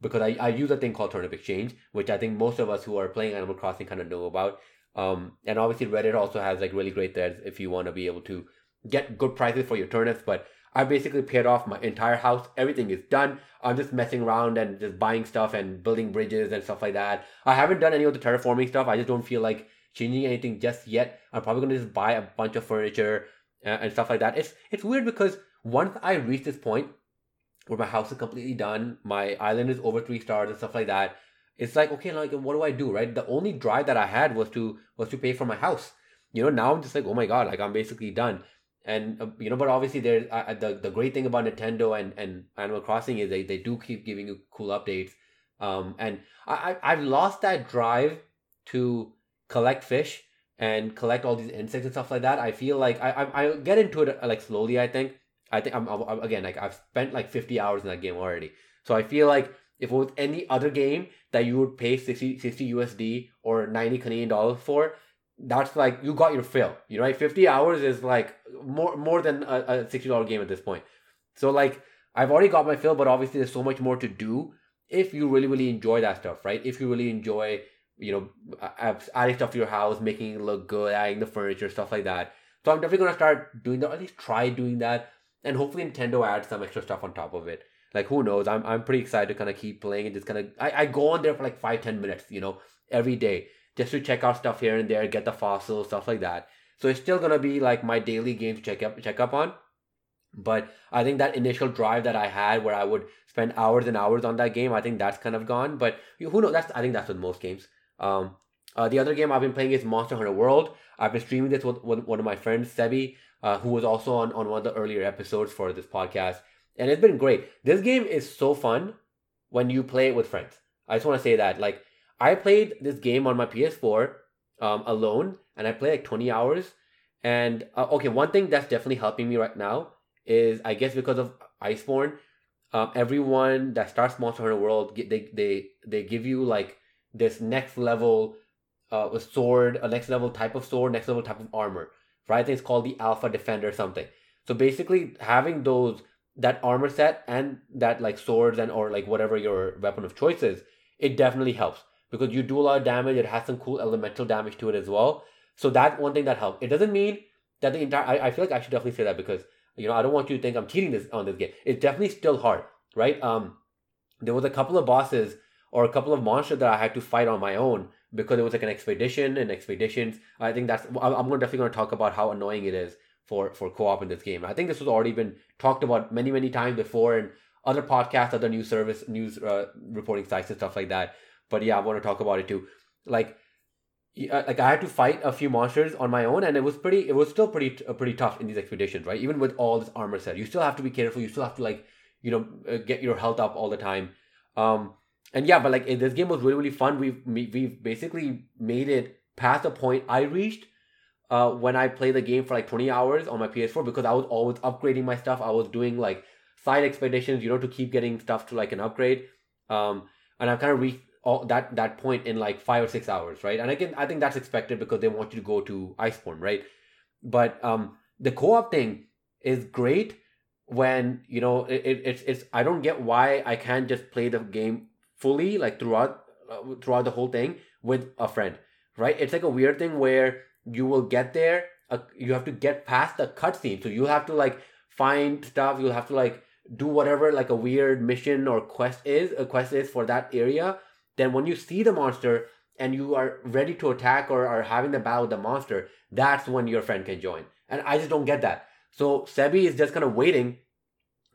[SPEAKER 1] because I, I use a thing called turnip exchange, which I think most of us who are playing Animal Crossing kind of know about. Um, and obviously Reddit also has like really great threads if you want to be able to get good prices for your turnips. But I basically paid off my entire house. Everything is done. I'm just messing around and just buying stuff and building bridges and stuff like that. I haven't done any of the terraforming stuff. I just don't feel like changing anything just yet. I'm probably gonna just buy a bunch of furniture and, and stuff like that. It's it's weird because once I reach this point where my house is completely done, my island is over three stars and stuff like that. It's like okay, like what do I do, right? The only drive that I had was to was to pay for my house. You know, now I'm just like, oh my god, like I'm basically done. And uh, you know, but obviously, there's uh, the the great thing about Nintendo and and Animal Crossing is they they do keep giving you cool updates. Um, and I I've lost that drive to collect fish and collect all these insects and stuff like that. I feel like I I, I get into it uh, like slowly. I think I think I'm, I'm again like I've spent like 50 hours in that game already. So I feel like if it was any other game that you would pay 60, 60 USD or 90 Canadian dollars for, that's like you got your fill. You know, like 50 hours is like more more than a, a $60 game at this point. So like I've already got my fill, but obviously there's so much more to do if you really really enjoy that stuff, right? If you really enjoy you know, adding stuff to your house, making it look good, adding the furniture, stuff like that. So I'm definitely gonna start doing that, at least try doing that, and hopefully Nintendo adds some extra stuff on top of it. Like who knows? I'm I'm pretty excited to kind of keep playing and just kind of I, I go on there for like five ten minutes, you know, every day just to check out stuff here and there, get the fossils, stuff like that. So it's still gonna be like my daily game to check up check up on. But I think that initial drive that I had where I would spend hours and hours on that game, I think that's kind of gone. But who knows? That's I think that's with most games. Um, uh, the other game I've been playing is Monster Hunter World. I've been streaming this with, with one of my friends, Sebi, uh, who was also on, on one of the earlier episodes for this podcast. And it's been great. This game is so fun when you play it with friends. I just want to say that. Like, I played this game on my PS4 um, alone, and I played like 20 hours. And, uh, okay, one thing that's definitely helping me right now is, I guess because of Iceborne, um, everyone that starts Monster Hunter World, they, they, they give you like this next level uh, sword, a next level type of sword, next level type of armor. Right? I think it's called the Alpha Defender or something. So basically, having those that armor set and that like swords and or like whatever your weapon of choice is, it definitely helps because you do a lot of damage. It has some cool elemental damage to it as well. So that's one thing that helps. It doesn't mean that the entire. I, I feel like I should definitely say that because you know I don't want you to think I'm cheating this on this game. It's definitely still hard, right? Um, there was a couple of bosses or a couple of monsters that I had to fight on my own because it was like an expedition and expeditions. I think that's I'm definitely going to talk about how annoying it is for for co-op in this game. I think this has already been talked about many many times before in other podcasts, other news service news uh, reporting sites and stuff like that. But yeah, I want to talk about it too. Like uh, like I had to fight a few monsters on my own, and it was pretty. It was still pretty uh, pretty tough in these expeditions, right? Even with all this armor set, you still have to be careful. You still have to like you know uh, get your health up all the time. Um, and yeah, but like this game was really really fun. We've we've basically made it past the point I reached uh, when I played the game for like 20 hours on my PS4 because I was always upgrading my stuff. I was doing like side expeditions, you know, to keep getting stuff to like an upgrade. Um, and I've kind of reached all that that point in like five or six hours, right? And again, I think that's expected because they want you to go to Iceborne, right? But um, the co-op thing is great when you know it, it, it's it's I don't get why I can't just play the game fully like throughout uh, throughout the whole thing with a friend, right? It's like a weird thing where you will get there, uh, you have to get past the cutscene, so you have to like find stuff, you'll have to like do whatever like a weird mission or quest is a quest is for that area. Then when you see the monster and you are ready to attack or are having the battle with the monster, that's when your friend can join. And I just don't get that. So Sebi is just kind of waiting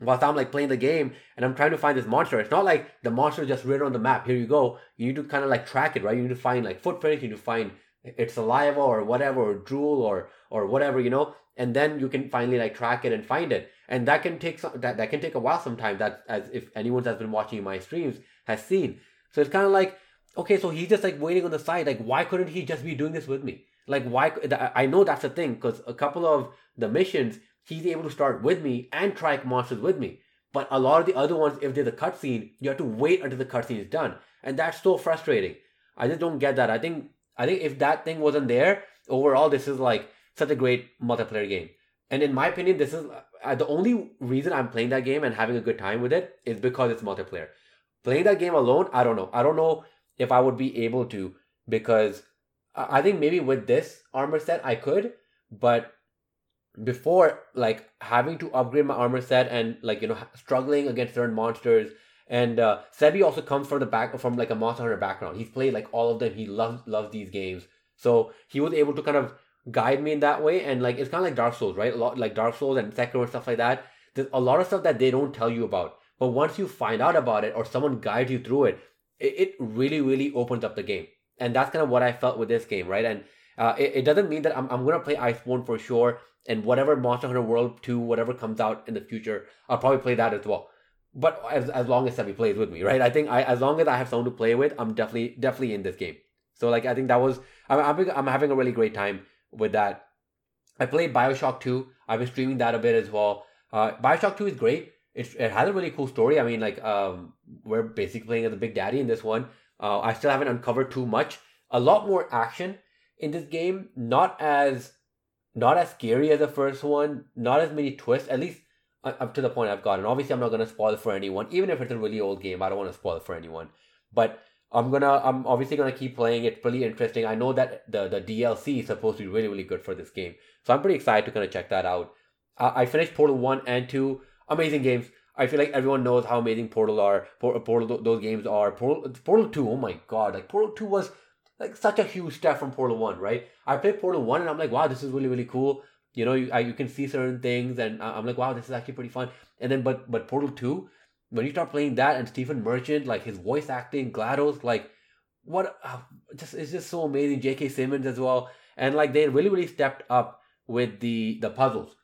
[SPEAKER 1] whilst I'm like playing the game and I'm trying to find this monster. It's not like the monster just written on the map. Here you go. You need to kind of like track it, right? You need to find like footprints. You need to find its saliva or whatever, or drool or or whatever, you know. And then you can finally like track it and find it. And that can take some that, that can take a while sometimes. That as if anyone that's been watching my streams has seen. So it's kind of like okay, so he's just like waiting on the side. Like why couldn't he just be doing this with me? Like why? I know that's the thing because a couple of the missions he's able to start with me and track monsters with me. But a lot of the other ones, if there's a cutscene, you have to wait until the cutscene is done, and that's so frustrating. I just don't get that. I think I think if that thing wasn't there, overall this is like such a great multiplayer game. And in my opinion, this is uh, the only reason I'm playing that game and having a good time with it is because it's multiplayer. Playing that game alone, I don't know. I don't know if I would be able to because I think maybe with this armor set I could, but before like having to upgrade my armor set and like you know struggling against certain monsters and uh, Sebi also comes from the back from like a Monster Hunter background. He's played like all of them. He loves loves these games, so he was able to kind of guide me in that way. And like it's kind of like Dark Souls, right? A lot like Dark Souls and Sekiro and stuff like that. There's a lot of stuff that they don't tell you about, but once you find out about it or someone guides you through it, it, it really really opens up the game. And that's kind of what I felt with this game, right? And uh, it, it doesn't mean that I'm, I'm gonna play Iceborne for sure and whatever Monster Hunter World 2, whatever comes out in the future, I'll probably play that as well. But as, as long as Sebi plays with me, right? I think I as long as I have someone to play with, I'm definitely definitely in this game. So like I think that was I'm I'm, I'm having a really great time with that. I played Bioshock 2. I've been streaming that a bit as well. Uh, Bioshock 2 is great. It, it has a really cool story. I mean, like um, we're basically playing as a big daddy in this one. Uh, I still haven't uncovered too much. A lot more action in this game. Not as not as scary as the first one, not as many twists, at least up to the point I've gotten. Obviously, I'm not going to spoil it for anyone, even if it's a really old game. I don't want to spoil it for anyone. But I'm gonna, I'm obviously gonna keep playing. It's pretty interesting. I know that the the DLC is supposed to be really, really good for this game, so I'm pretty excited to kind of check that out. I, I finished Portal One and Two, amazing games. I feel like everyone knows how amazing Portal are. Portal, those games are. Portal, Portal Two. Oh my god! Like Portal Two was like such a huge step from Portal One, right? I played Portal One and I'm like, wow, this is really really cool. You know, you, I, you can see certain things, and I'm like, wow, this is actually pretty fun. And then, but but Portal Two, when you start playing that and Stephen Merchant, like his voice acting, GLaDOS, like what, uh, just it's just so amazing. J.K. Simmons as well, and like they really really stepped up with the the puzzles.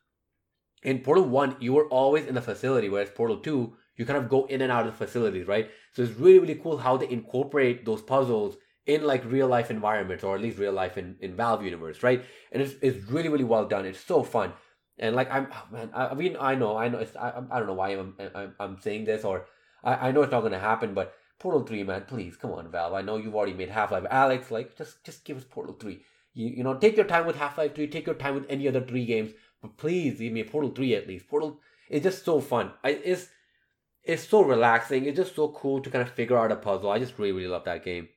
[SPEAKER 1] In Portal One, you were always in the facility, whereas Portal Two, you kind of go in and out of the facilities, right? So it's really really cool how they incorporate those puzzles in like real life environments or at least real life in, in Valve universe, right? And it's, it's really, really well done. It's so fun. And like, I'm, oh, man, I, I, mean, I know, I know, it's, I, I don't know why I'm, I'm, I'm saying this or I, I know it's not going to happen, but Portal 3, man, please, come on, Valve. I know you've already made Half-Life. Alyx, like, just, just give us Portal 3. You, you know, take your time with Half-Life 3, take your time with any other three games, but please give me a Portal 3 at least. Portal is just so fun. I, it's, it's so relaxing. It's just so cool to kind of figure out a puzzle. I just really, really love that game.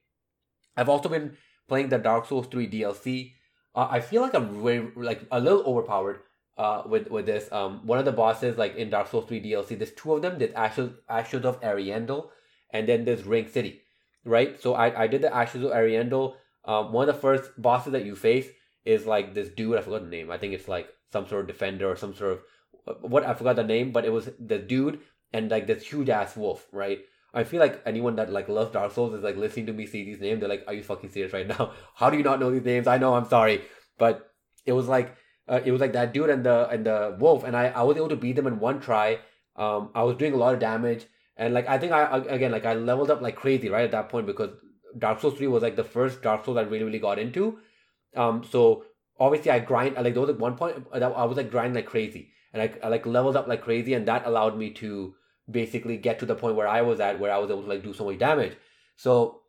[SPEAKER 1] I've also been playing the Dark Souls 3 DLC. Uh, I feel like I'm very, like a little overpowered uh, with with this. Um, one of the bosses like in Dark Souls 3 DLC, there's two of them. There's Ashes Ashes of Ariandel, and then there's Ring City, right? So I I did the Ashes of Ariandel. Um, one of the first bosses that you face is like this dude. I forgot the name. I think it's like some sort of defender or some sort of what I forgot the name, but it was the dude and like this huge ass wolf, right? I feel like anyone that like loves Dark Souls is like listening to me see these names. They're like, "Are you fucking serious right now? How do you not know these names?" I know. I'm sorry, but it was like uh, it was like that dude and the and the wolf, and I I was able to beat them in one try. Um, I was doing a lot of damage, and like I think I again like I leveled up like crazy right at that point because Dark Souls three was like the first Dark Souls I really really got into. Um, so obviously I grind like there was like one point I was like grinding like crazy, and I, I like leveled up like crazy, and that allowed me to basically get to the point where I was at, where I was able to like do so much damage. So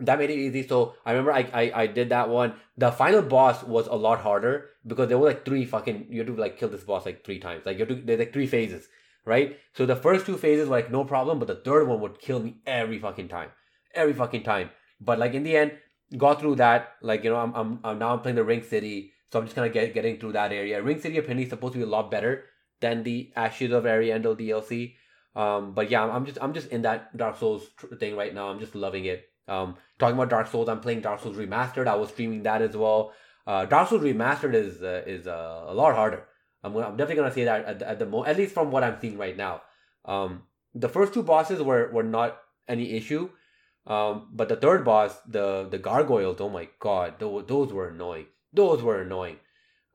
[SPEAKER 1] that made it easy. So I remember I, I I did that one. The final boss was a lot harder because there were like three fucking you have to like kill this boss like three times. Like you have to there's like three phases, right? So the first two phases like no problem, but the third one would kill me every fucking time, every fucking time. But like in the end, got through that. Like you know, I'm I'm, I'm now I'm playing the Ring City, so I'm just kind of get, getting through that area. Ring City apparently is supposed to be a lot better than the Ashes of Ariandel DLC. Um, but yeah, I'm just I'm just in that Dark Souls thing right now. I'm just loving it. Um, talking about Dark Souls, I'm playing Dark Souls Remastered. I was streaming that as well. Uh, Dark Souls Remastered is uh, is uh, a lot harder. I'm, I'm definitely gonna say that at the, at the moment, at least from what I'm seeing right now. Um, the first two bosses were were not any issue, um, but the third boss, the the gargoyles, oh my god, those, those were annoying. Those were annoying.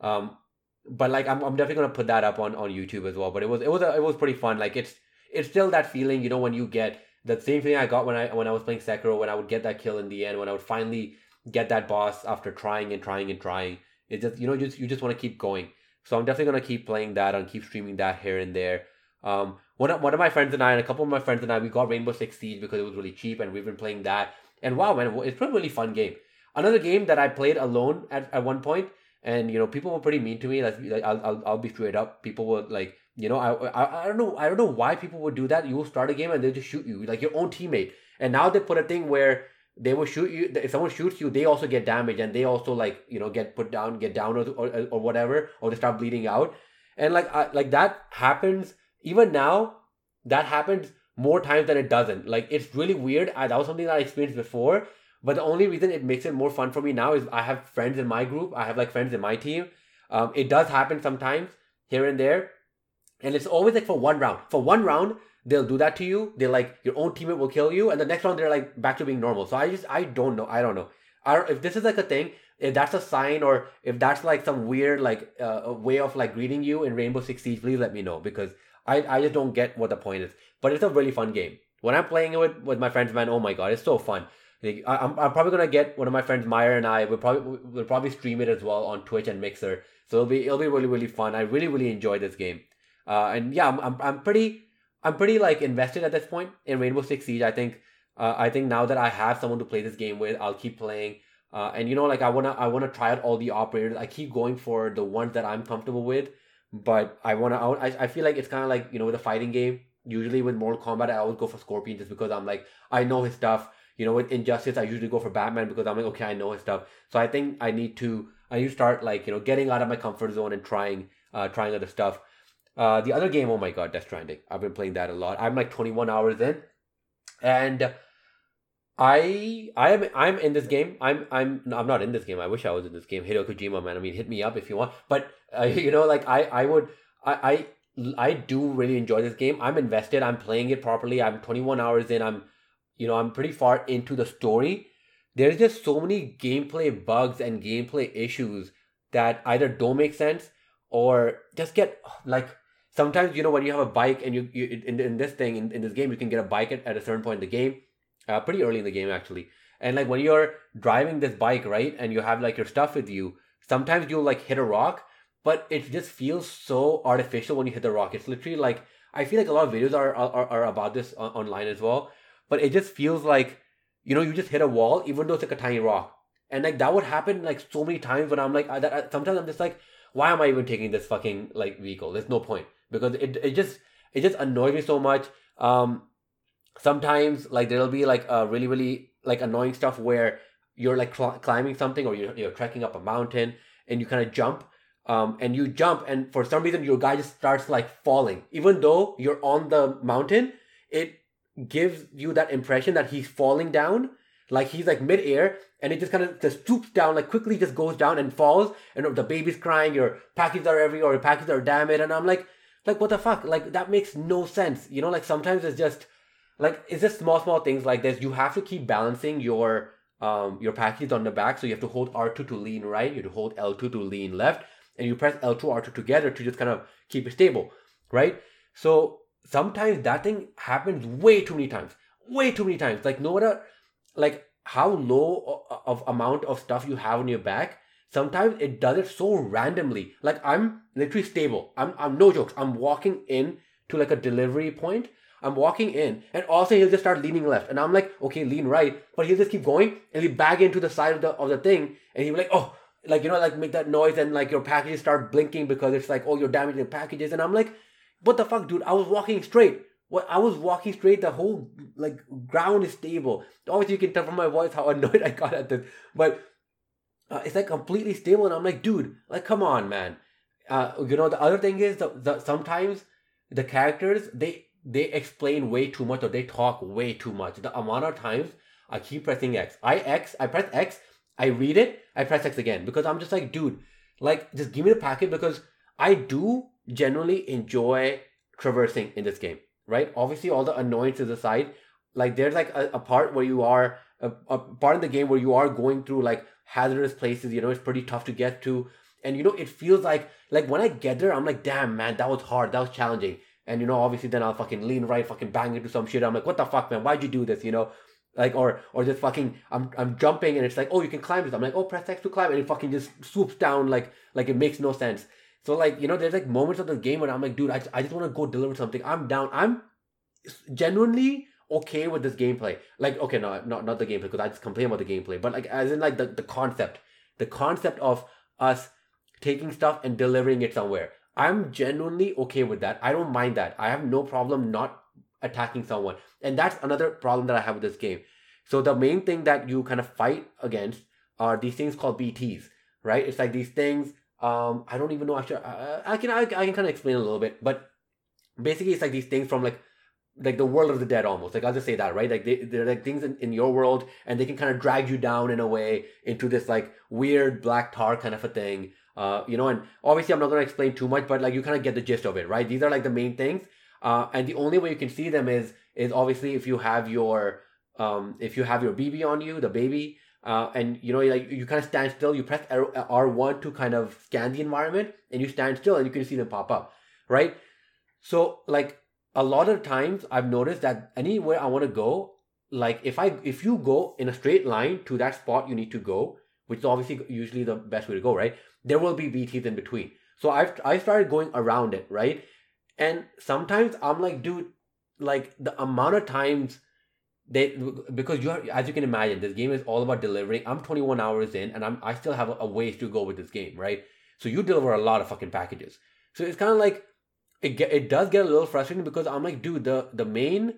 [SPEAKER 1] Um, but like I'm, I'm definitely gonna put that up on, on YouTube as well. But it was it was a, it was pretty fun. Like it's it's still that feeling, you know, when you get that same feeling I got when I when I was playing Sekiro, when I would get that kill in the end, when I would finally get that boss after trying and trying and trying. It just you know just you just want to keep going. So I'm definitely gonna keep playing that and keep streaming that here and there. Um, one of one of my friends and I and a couple of my friends and I we got Rainbow Six Siege because it was really cheap and we've been playing that. And wow, man, it's a really fun game. Another game that I played alone at, at one point, and you know people were pretty mean to me. Like, like I'll, I'll I'll be straight up. People were like you know, I, I I don't know I don't know why people would do that. You will start a game and they just shoot you like your own teammate. And now they put a thing where they will shoot you. If someone shoots you, they also get damaged and they also like you know get put down, get down or or, or whatever, or they start bleeding out. And like I, like that happens even now. That happens more times than it doesn't. Like it's really weird. I, that was something that I experienced before. But the only reason it makes it more fun for me now is I have friends in my group. I have like friends in my team. Um, it does happen sometimes here and there and it's always like for one round. For one round, they'll do that to you. They're like your own teammate will kill you, and the next round they're like back to being normal. So I just I don't know. I don't know. I don't, if this is like a thing, if that's a sign or if that's like some weird like uh, way of like greeting you in Rainbow Six Siege, please let me know because I I just don't get what the point is. But it's a really fun game. When I'm playing it with, with my friends, man, oh my god, it's so fun. Like, I, am I'm probably gonna get one of my friends, Meyer and I. We'll probably we'll probably stream it as well on Twitch and Mixer. So it'll be it'll be really really fun. I really really enjoy this game. Uh, and yeah, I'm, I'm, pretty I'm pretty like invested at this point in Rainbow Six Siege. I think uh, I think now that I have someone to play this game with, I'll keep playing. Uh, and you know, like I wanna I wanna try out all the operators. I keep going for the ones that I'm comfortable with, but I wanna I I feel like it's kind of like you know with a fighting game. Usually with Mortal Kombat, I always go for Scorpion just because I'm like I know his stuff. You know, with Injustice, I usually go for Batman because I'm like okay, I know his stuff. So I think I need to I need to start like you know getting out of my comfort zone and trying uh trying other stuff. Uh, the other game, oh my god, Death Stranding. I've been playing that a lot. I'm like 21 hours in, and I I am I'm in this game. I'm I'm I'm not in this game. I wish I was in this game. Hideo Kojima, man. I mean, hit me up if you want. But uh, you know, like I I would I I I do really enjoy this game. I'm invested. I'm playing it properly. I'm 21 hours in. I'm you know I'm pretty far into the story. There's just so many gameplay bugs and gameplay issues that either don't make sense or just get like sometimes you know when you have a bike and you, you in, in this thing in, in this game you can get a bike at, at a certain point in the game uh, pretty early in the game actually. And like when you're driving this bike right and you have like your stuff with you sometimes you'll like hit a rock but it just feels so artificial when you hit the rock. It's literally like i feel like a lot of videos are are, are about this on, online as well but it just feels like you know you just hit a wall even though it's like a tiny rock. And like that would happen like so many times when i'm like I, that, sometimes i'm just like why am i even taking this fucking like vehicle? There's no point because it, it just it just annoys me so much. Um sometimes like there'll be like a really really like annoying stuff where you're like cl- climbing something or you're, you're trekking up a mountain and you kind of jump um and you jump and for some reason your guy just starts like falling. Even though you're on the mountain it gives you that impression that he's falling down like he's like midair and it just kind of just stoops down like quickly just goes down and falls and the baby's crying your packages are everywhere or your packages are damaged and i'm like like what the fuck? Like that makes no sense. You know, like sometimes it's just like it's just small small things like this. You have to keep balancing your um your package on the back. So you have to hold R2 to lean right, you have to hold L2 to lean left, and you press L2 R2 together to just kind of keep it stable, right? So sometimes that thing happens way too many times. Way too many times. Like no matter like how low of amount of stuff you have on your back, sometimes it does it so randomly. Like I'm literally stable. I'm I'm no jokes. I'm walking in to like a delivery point. I'm walking in, and also he'll just start leaning left, and I'm like, okay, lean right, but he'll just keep going, and he'll back into the side of the of the thing, and he'll be like, oh, like you know, like make that noise, and like your packages start blinking because it's like, oh, you're damaging packages, and I'm like, what the fuck, dude? I was walking straight. What I was walking straight, the whole like ground is stable. Obviously, you can tell from my voice how annoyed I got at this, but uh, it's like completely stable, and I'm like, dude, like, come on, man. Uh, you know, the other thing is that sometimes the characters they they explain way too much or they talk way too much. The amount of times I keep pressing X, I X, I press X, I read it, I press X again because I'm just like, dude, like, just give me the packet because I do generally enjoy traversing in this game, right? Obviously, all the annoyances aside, like there's like a, a part where you are a, a part of the game where you are going through like hazardous places. You know, it's pretty tough to get to, and you know, it feels like like when I get there, I'm like, damn man, that was hard, that was challenging. And you know, obviously, then I'll fucking lean right, fucking bang into some shit. I'm like, what the fuck, man? Why'd you do this? You know, like or or just fucking I'm I'm jumping and it's like, oh, you can climb this. I'm like, oh, press X to climb, and it fucking just swoops down like like it makes no sense. So like you know, there's like moments of the game where I'm like, dude, I I just want to go deliver something. I'm down. I'm genuinely okay with this gameplay. Like, okay, no, not not the gameplay because I just complain about the gameplay, but like as in like the, the concept, the concept of us taking stuff and delivering it somewhere. I'm genuinely okay with that. I don't mind that. I have no problem not attacking someone. And that's another problem that I have with this game. So the main thing that you kind of fight against are these things called BTs, right? It's like these things. Um, I don't even know actually. I, I can I, I can kind of explain a little bit, but basically it's like these things from like like the world of the dead almost. Like i'll just say that right? Like they, they're like things in, in your world and they can kind of drag you down in a way into this like weird black tar kind of a thing uh you know? And obviously i'm not going to explain too much but like you kind of get the gist of it right? These are like the main things uh and the only way you can see them is is obviously if you have your um if you have your bb on you the baby uh, and you know like you kind of stand still you press r1 to kind of scan the environment and you stand still and you can see them pop up right? So like a lot of times I've noticed that anywhere I want to go, like if I if you go in a straight line to that spot you need to go, which is obviously usually the best way to go, right? There will be BTs in between. So I've I started going around it, right? And sometimes I'm like, dude, like the amount of times they because you as you can imagine, this game is all about delivering. I'm 21 hours in, and I'm I still have a, a ways to go with this game, right? So you deliver a lot of fucking packages. So it's kind of like it get, it does get a little frustrating because I'm like, dude, the the main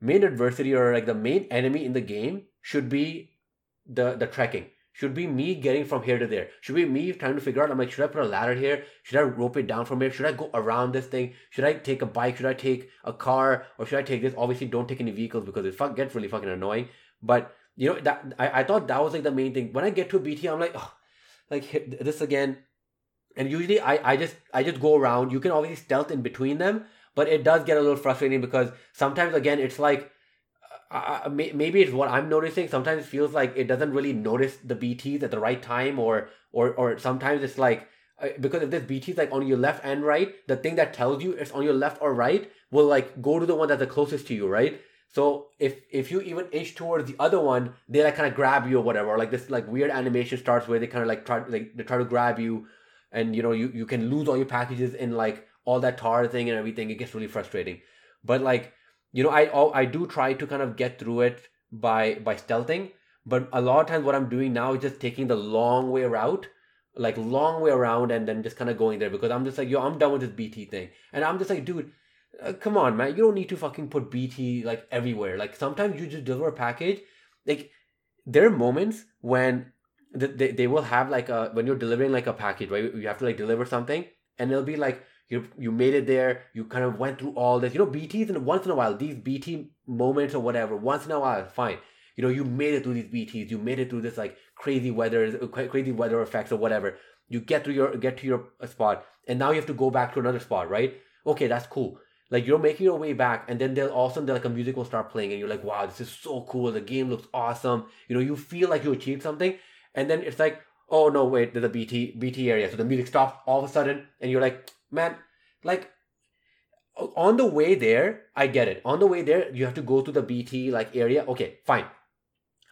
[SPEAKER 1] main adversity or like the main enemy in the game should be the the trekking. Should be me getting from here to there. Should be me trying to figure out. I'm like, should I put a ladder here? Should I rope it down from here? Should I go around this thing? Should I take a bike? Should I take a car? Or should I take this? Obviously, don't take any vehicles because it fuck gets really fucking annoying. But you know that I, I thought that was like the main thing. When I get to BT, I'm like, oh, like this again and usually I, I just I just go around. You can obviously stealth in between them, but it does get a little frustrating because sometimes again it's like uh, uh maybe it's what I'm noticing. Sometimes it feels like it doesn't really notice the BTs at the right time, or or or sometimes it's like uh, because if this BT is like on your left and right, the thing that tells you it's on your left or right will like go to the one that's the closest to you, right? So if if you even inch towards the other one, they like kind of grab you or whatever. Like this like weird animation starts where they kind of like try like they try to grab you and you know you, you can lose all your packages in like all that tar thing and everything it gets really frustrating. But like you know i i do try to kind of get through it by by stealthing but a lot of times what i'm doing now is just taking the long way route like long way around and then just kind of going there because i'm just like yo i'm done with this bt thing. And i'm just like dude uh, come on man you don't need to fucking put bt like everywhere. Like sometimes you just deliver a package like there are moments when they, they will have like a when you're delivering like a package right you have to like deliver something and it'll be like you you made it there you kind of went through all this you know bts and once in a while these bt moments or whatever once in a while fine. You know you made it through these bts you made it through this like crazy weather crazy weather effects or whatever. You get to your get to your uh, spot and now you have to go back to another spot right? Okay that's cool. Like you're making your way back and then they'll also they like a music will start playing and you're like wow this is so cool. The game looks awesome. You know you feel like you achieved something and then it's like, oh no, wait, there's a BT BT area. So the music stops all of a sudden, and you're like, man, like on the way there, I get it. On the way there, you have to go to the BT like area. Okay, fine.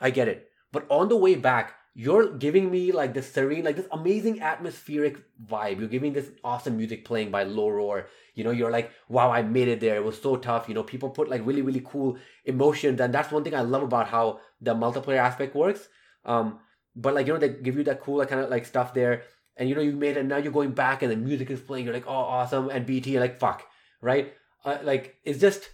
[SPEAKER 1] I get it. But on the way back, you're giving me like this serene, like this amazing atmospheric vibe. You're giving this awesome music playing by Low Roar. You know, you're like, wow, I made it there. It was so tough. You know, people put like really, really cool emotions. And that's one thing I love about how the multiplayer aspect works. Um, but like, you know, they give you that cool like, kind of like stuff there. And you know, you made it, now you're going back and the music is playing. You're like, oh, awesome. And BT, you're like, fuck, right? Uh, like, it's just,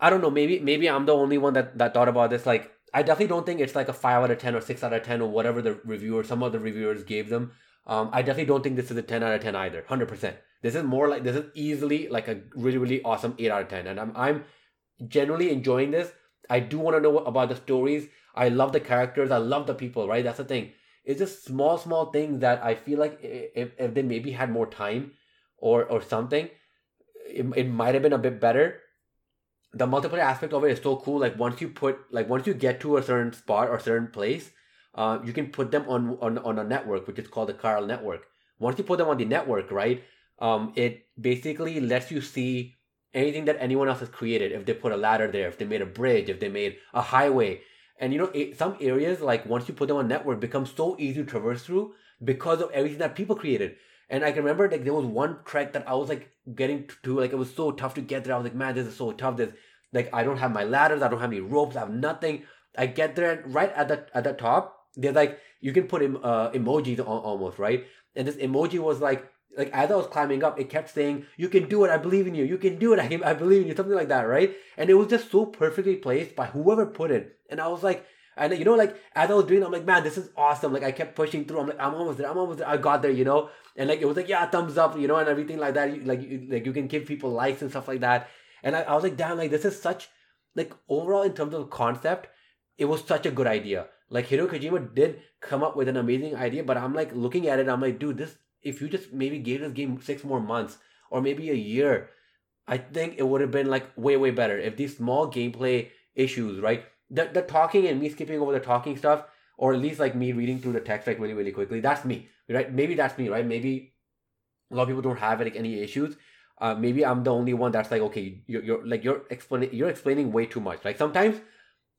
[SPEAKER 1] I don't know. Maybe, maybe I'm the only one that, that thought about this. Like, I definitely don't think it's like a five out of ten or six out of ten or whatever the reviewer, some of the reviewers gave them. Um, I definitely don't think this is a ten out of ten either, hundred percent. This is more like this is easily like a really really awesome eight out of ten, and I'm I'm generally enjoying this. I do want to know about the stories. I love the characters. I love the people. Right, that's the thing. It's just small small things that I feel like if if they maybe had more time, or or something, it, it might have been a bit better the multiplayer aspect of it is so cool. Like once you put like once you get to a certain spot or certain place, uh, you can put them on on on a network which is called the Chiral network. Once you put them on the network, right? Um, it basically lets you see anything that anyone else has created. If they put a ladder there, if they made a bridge, if they made a highway, and you know it, some areas like once you put them on network become so easy to traverse through because of everything that people created. And I can remember like there was one trek that I was like getting to, like it was so tough to get there. I was like, man, this is so tough. This like I don't have my ladders, I don't have any ropes, I have nothing. I get there and right at the at the top, there's like you can put em, uh, emojis almost right, and this emoji was like like as I was climbing up, it kept saying, "You can do it. I believe in you. You can do it. I, I believe in you." Something like that, right? And it was just so perfectly placed by whoever put it. And I was like, and you know, like as I was doing, I'm like, man, this is awesome. Like I kept pushing through. I'm like, I'm almost there. I'm almost there. I got there, you know. And like it was like, yeah, thumbs up, you know, and everything like that. Like you, like you can give people likes and stuff like that. And I, I was like, damn, like this is such like overall in terms of concept, it was such a good idea. Like Hideo Kojima did come up with an amazing idea, but I'm like looking at it, I'm like, dude, this if you just maybe gave this game six more months or maybe a year, I think it would have been like way way better. If these small gameplay issues, right? the, the talking and me skipping over the talking stuff, or at least like me reading through the text like really, really quickly. That's me, right? Maybe that's me, right? Maybe a lot of people don't have like any issues. Uh, maybe I'm the only one that's like, okay, you're, you're like you're explaining you're explaining way too much. Like sometimes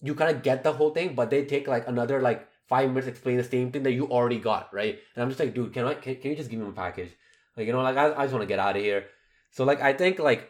[SPEAKER 1] you kind of get the whole thing, but they take like another like five minutes explain the same thing that you already got, right? And I'm just like, dude, can I can, can you just give me my package? Like you know, like I, I just want to get out of here. So like I think like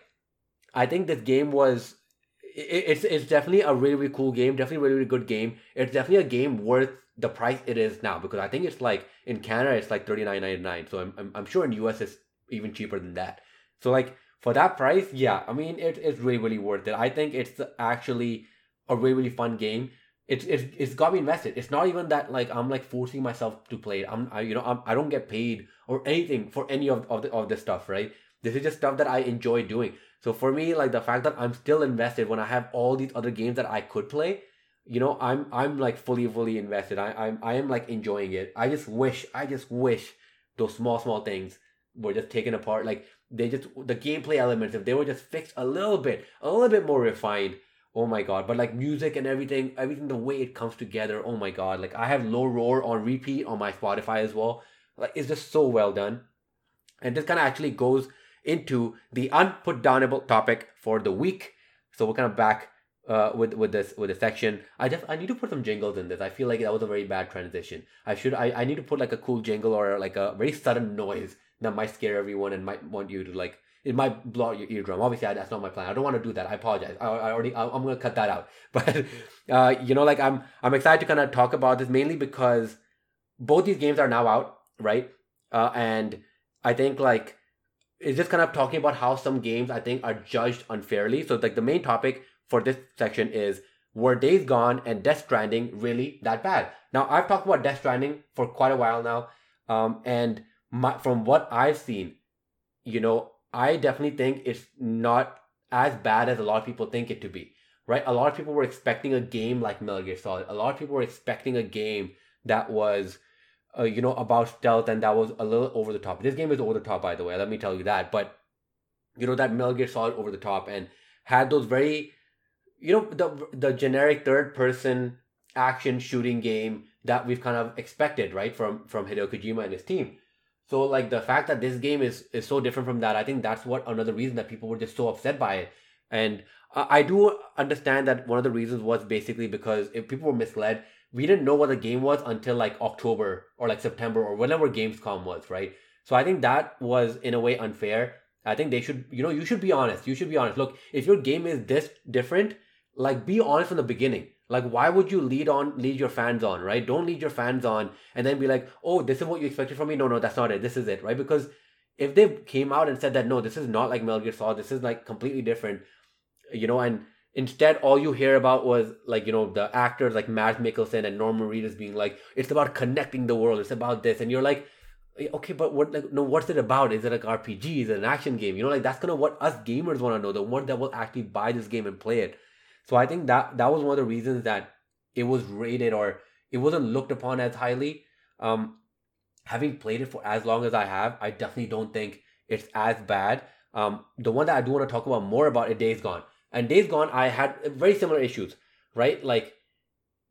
[SPEAKER 1] I think this game was it, it's it's definitely a really really cool game. Definitely really really good game. It's definitely a game worth the price it is now because I think it's like in Canada it's like thirty nine ninety nine. So I'm, I'm I'm sure in US it's even cheaper than that. So like for that price, yeah, I mean it, it's really really worth it. I think it's actually a really really fun game. It's it's it's got me invested. It's not even that like I'm like forcing myself to play it. I'm I, you know I'm, I don't get paid or anything for any of of, the, of this stuff, right? This is just stuff that I enjoy doing. So for me, like the fact that I'm still invested when I have all these other games that I could play, you know, I'm I'm like fully fully invested. I I'm I am like enjoying it. I just wish I just wish those small small things were just taken apart. Like they just the gameplay elements if they were just fixed a little bit, a little bit more refined. Oh my god! But like music and everything, everything the way it comes together. Oh my god! Like I have Low Roar on repeat on my Spotify as well. Like it's just so well done, and this kind of actually goes into the unputdownable topic for the week. So we're kind of back uh, with with this with this section. I just I need to put some jingles in this. I feel like that was a very bad transition. I should I, I need to put like a cool jingle or like a very sudden noise that might scare everyone and might want you to like it might blow out your eardrum. Obviously, I, that's not my plan. I don't want to do that. I apologize. I, I already I, am gonna cut that out. But uh, you know, like I'm I'm excited to kind of talk about this mainly because both these games are now out, right? Uh, and I think like it's just kind of talking about how some games I think are judged unfairly. So like the main topic for this section is were Days Gone and Death Stranding really that bad? Now I've talked about Death Stranding for quite a while now, um, and my, from what I've seen, you know, I definitely think it's not as bad as a lot of people think it to be. Right? A lot of people were expecting a game like Metal Gear Solid. A lot of people were expecting a game that was uh, you know, about stealth, and that was a little over the top. This game is over the top, by the way. Let me tell you that. But you know that Metal Gear Solid over the top and had those very, you know, the the generic third person action shooting game that we've kind of expected, right, from from Hideo Kojima and his team. So like the fact that this game is is so different from that, I think that's what another reason that people were just so upset by it. And I do understand that one of the reasons was basically because if people were misled we didn't know what the game was until like October or like September or whenever Gamescom was, right? So I think that was in a way unfair. I think they should, you know, you should be honest. You should be honest. Look, if your game is this different, like be honest from the beginning. Like, why would you lead on, lead your fans on, right? Don't lead your fans on and then be like, oh, this is what you expected from me. No, no, that's not it. This is it, right? Because if they came out and said that no, this is not like Metal Gear Solid, this is like completely different, you know, and instead all you hear about was like you know the actors like Mads Mikkelsen and Norman Reedus being like, it's about connecting the world, it's about this, and you're like, eh, okay, but what like no, what's it about? Is it like RPG? Is it an action game? You know, like that's kind of what us gamers want to know, the one that will actually buy this game and play it. So I think that that was one of the reasons that it was rated or it wasn't looked upon as highly. Um, having played it for as long as I have, I definitely don't think it's as bad. Um, the one that I do want to talk about more about is Days Gone. And Days Gone, I had very similar issues, right? Like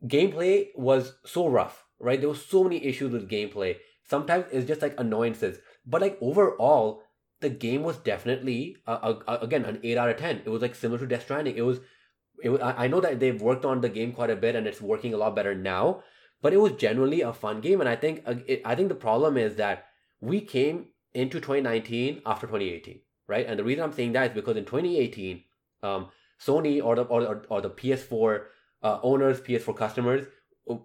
[SPEAKER 1] gameplay was so rough, right? There was so many issues with gameplay. Sometimes it's just like annoyances, but like overall, the game was definitely uh, uh, again an eight out of ten. It was like similar to Death Stranding. It was, it. I know that they've worked on the game quite a bit and it's working a lot better now but it was generally a fun game. And i think uh, it, i think the problem is that we came into 2019 after 2018 right? And the reason i'm saying that is because in 2018 um, sony or the or, or the ps4 uh, owners ps4 customers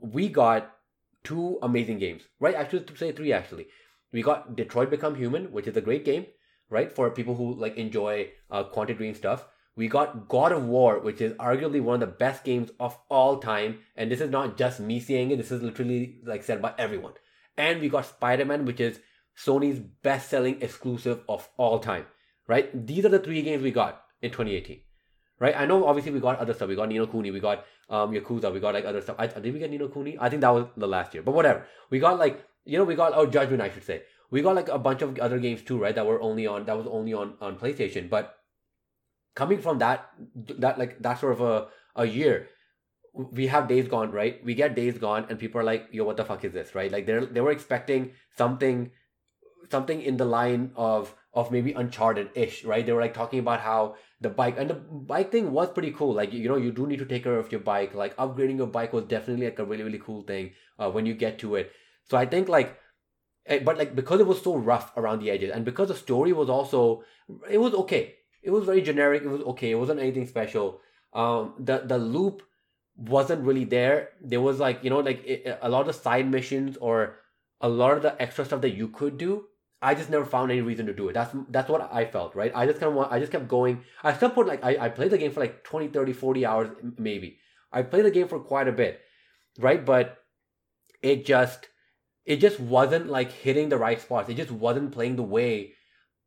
[SPEAKER 1] we got two amazing games right? Actually to say three actually. We got detroit become human which is a great game right? For people who like enjoy uh, quantic dream stuff we got God of War, which is arguably one of the best games of all time. And this is not just me saying it, this is literally like said by everyone. And we got Spider Man, which is Sony's best selling exclusive of all time, right? These are the three games we got in 2018, right? I know obviously we got other stuff. We got Ni no Kuni, we got um, Yakuza, we got like other stuff. I, did we get Ni no Kuni? I think that was the last year, but whatever. We got like, you know, we got oh, Judgment, I should say. We got like a bunch of other games too, right? That were only on, that was only on, on PlayStation. But coming from that that like that sort of a, a year we have days gone right? We get days gone and people are like yo what the fuck is this? Right? Like they they were expecting something something in the line of of maybe uncharted ish right? They were like talking about how the bike and the bike thing was pretty cool. Like you know you do need to take care of your bike. Like upgrading your bike was definitely like a really really cool thing uh, when you get to it. So i think like eh, but like because it was so rough around the edges and because the story was also it was okay it was very generic. It was okay. It wasn't anything special. Um, the the loop wasn't really there. There was like you know like it, a lot of side missions or a lot of the extra stuff that you could do. I just never found any reason to do it. That's that's what I felt, right? I just kind of I just kept going. I still put like I, I played the game for like 20, 30, 40 hours maybe. I played the game for quite a bit, right? But it just it just wasn't like hitting the right spots. It just wasn't playing the way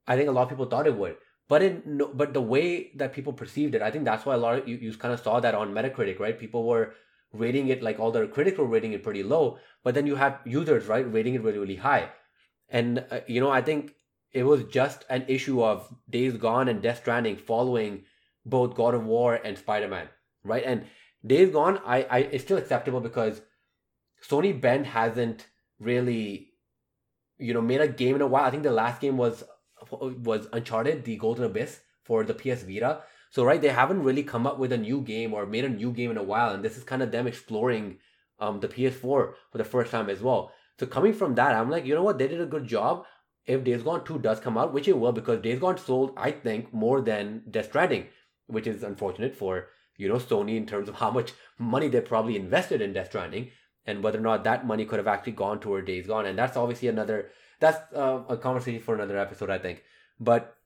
[SPEAKER 1] I think a lot of people thought it would but in but the way that people perceived it, I think that's why a lot of you, you kind of saw that on Metacritic, right? People were rating it like all their critics were rating it pretty low, but then you have users, right, rating it really really high, and uh, you know I think it was just an issue of Days Gone and Death Stranding following both God of War and Spider Man, right? And Days Gone, I I it's still acceptable because Sony Bend hasn't really you know made a game in a while. I think the last game was was Uncharted, the Golden Abyss for the PS Vita. So right, they haven't really come up with a new game or made a new game in a while, and this is kind of them exploring um the PS4 for the first time as well. So coming from that, I'm like, you know what, they did a good job. If Days Gone 2 does come out, which it will, because Days Gone sold, I think, more than Death Stranding, which is unfortunate for you know Sony in terms of how much money they probably invested in Death Stranding and whether or not that money could have actually gone toward Days Gone. And that's obviously another that's uh, a conversation for another episode, I think. But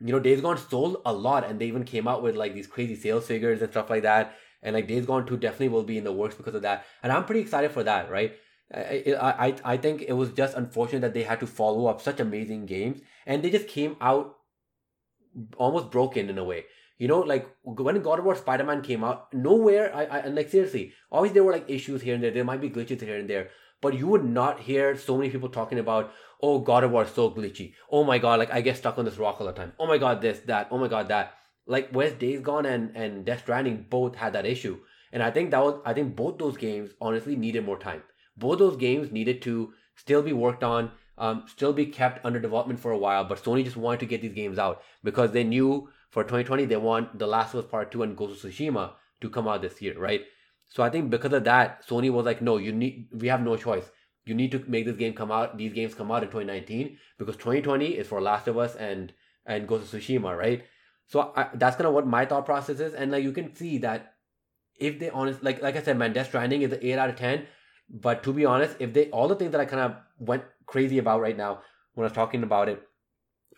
[SPEAKER 1] you know, Days Gone sold a lot, and they even came out with like these crazy sales figures and stuff like that. And like Days Gone 2 definitely will be in the works because of that. And I'm pretty excited for that, right? I, I, I think it was just unfortunate that they had to follow up such amazing games and they just came out almost broken in a way. You know, like when God of War Spider Man came out, nowhere, I, I, and like seriously, always there were like issues here and there. There might be glitches here and there, but you would not hear so many people talking about, oh, God of War is so glitchy. Oh my God, like I get stuck on this rock all the time. Oh my God, this, that. Oh my God, that. Like where's Days Gone and, and Death Stranding both had that issue. And I think that was, I think both those games honestly needed more time. Both those games needed to still be worked on, um, still be kept under development for a while. But Sony just wanted to get these games out because they knew for 2020 they want The Last of Us Part 2 and Ghost of Tsushima to come out this year, right? So I think because of that, Sony was like, no, you need we have no choice. You need to make this game come out, these games come out in 2019 because 2020 is for Last of Us and and Ghost of Tsushima, right? So I, that's kind of what my thought process is, and like you can see that if they honest, like like I said, man, Death Stranding is an eight out of ten. But to be honest, if they all the things that I kind of went crazy about right now when I was talking about it,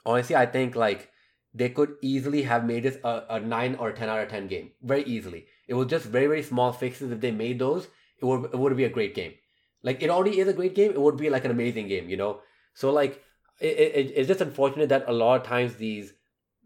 [SPEAKER 1] honestly, I think like they could easily have made this a, a 9 or 10 out of 10 game very easily it was just very very small fixes. If they made those it would it would be a great game. Like it already is a great game. It would be like an amazing game you know? So like it, it, it's just unfortunate that a lot of times these